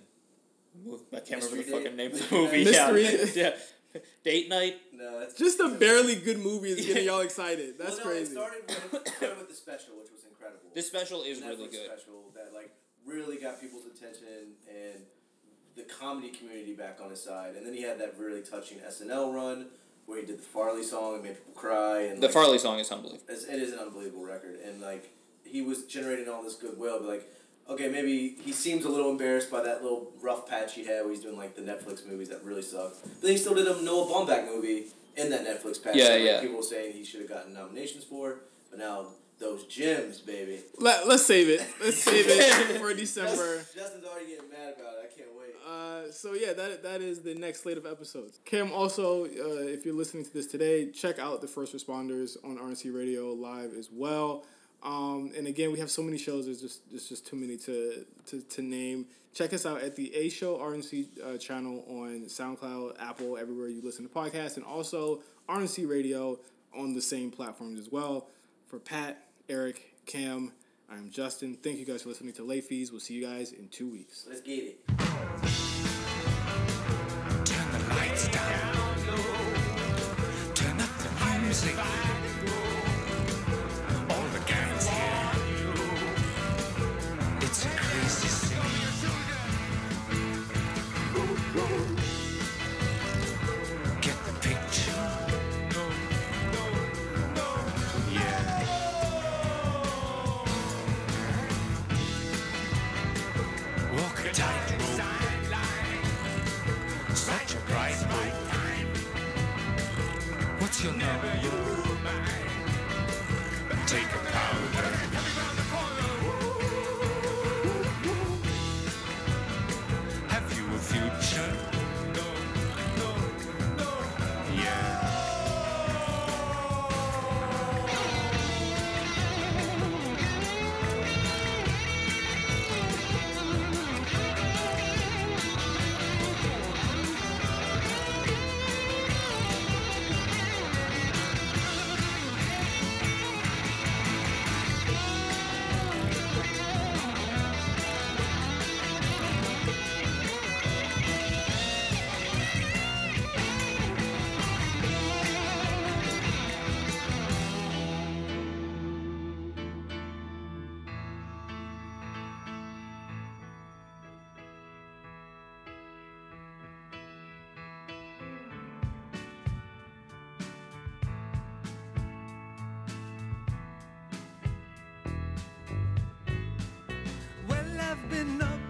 I can't remember the Mystery fucking name of the movie. *laughs* Mystery- Yeah, yeah. Date night. no, that's Just a barely good movie is getting y'all excited. That's well, no, crazy. It started, with, it started with the special, which was incredible. This special is Netflix really good. Special that like really got people's attention and the comedy community back on his side. And then he had that really touching SNL run where he did the Farley song and made people cry. And The like, Farley song is unbelievable. it's, an unbelievable record and like he was generating all this goodwill but like okay maybe he seems a little embarrassed by that little rough patch he had where he's doing like the netflix movies that really sucked but then he still did a noah baumbach movie in that netflix patch Yeah, that, like, yeah. people were saying he should have gotten nominations for but now those gems baby Let, let's save it. Let's save it *laughs* for December. Justin's already getting mad about it i can't wait Uh, so yeah, that that is the next slate of episodes. Cam, also, uh, if you're listening to this today, check out the First Responders on RNC Radio live as well. Um, and again, we have so many shows. There's just there's just too many to, to to name. Check us out at the A Show RNC uh, channel on SoundCloud, Apple, everywhere you listen to podcasts, and also RNC Radio on the same platforms as well. For Pat, Eric, Cam, I'm Justin. Thank you guys for listening to Late Fees. We'll see you guys in two weeks. let's get it Turn the lights down. Turn up the music. Been up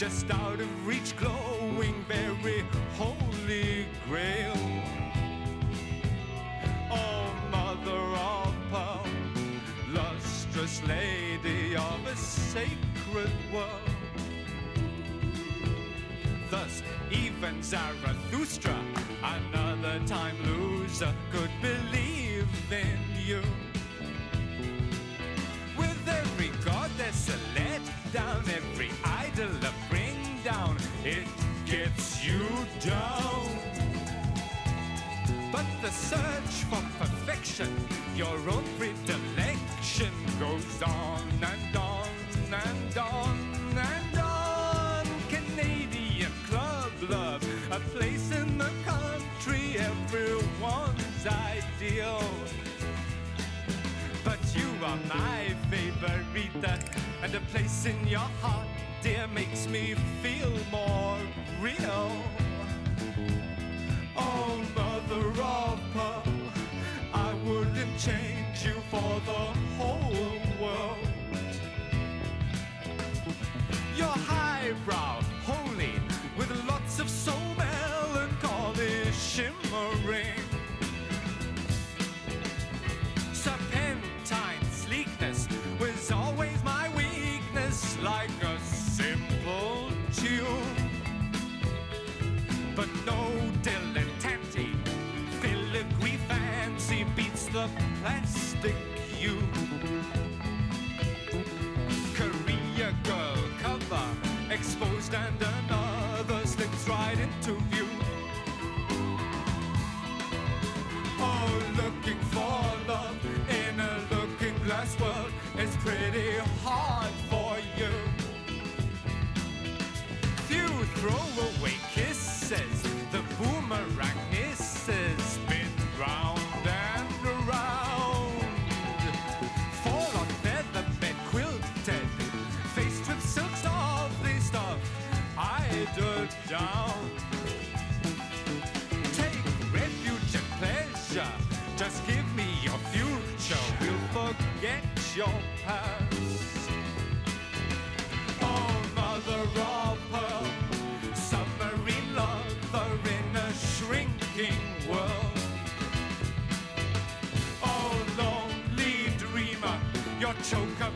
just out of reach, glowing very holy grail. Oh, mother of pearl, lustrous lady of a sacred world. Thus, even Zarathustra, But the search for perfection, your own predilection, goes on and on and on and on. Canadian club love, a place in the country, everyone's ideal. But you are my favorita, and a place in your heart, dear, makes me feel more real. Mother of pearl, I wouldn't change you for the whole world. You're highbrow, holy, with lots of soul plastic you. Korea girl cover exposed and another slips right into view. Oh, looking for love in a looking glass world is pretty hard for you. Few throw away kisses, the boomerang down. Take refuge in pleasure. Just give me your future. We'll forget your past. Oh, mother of pearl, submarine lover in a shrinking world. Oh, lonely dreamer, your choker.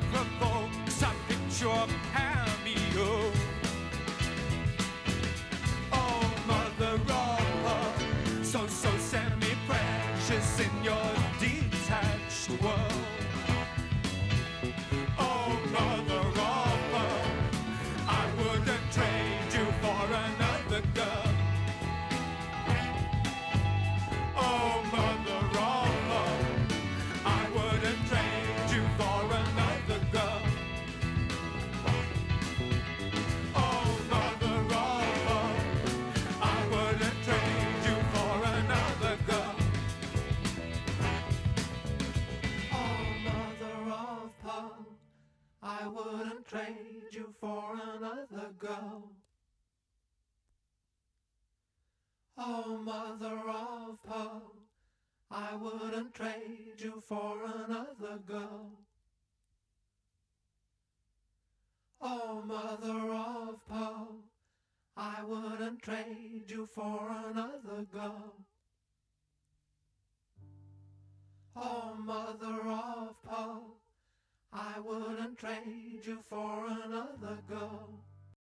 I wouldn't trade you for another girl. Oh, mother of pearl, I wouldn't trade you for another girl. Oh, mother of pearl, I wouldn't trade you for another girl. Oh, mother of pearl, I wouldn't trade you for another girl.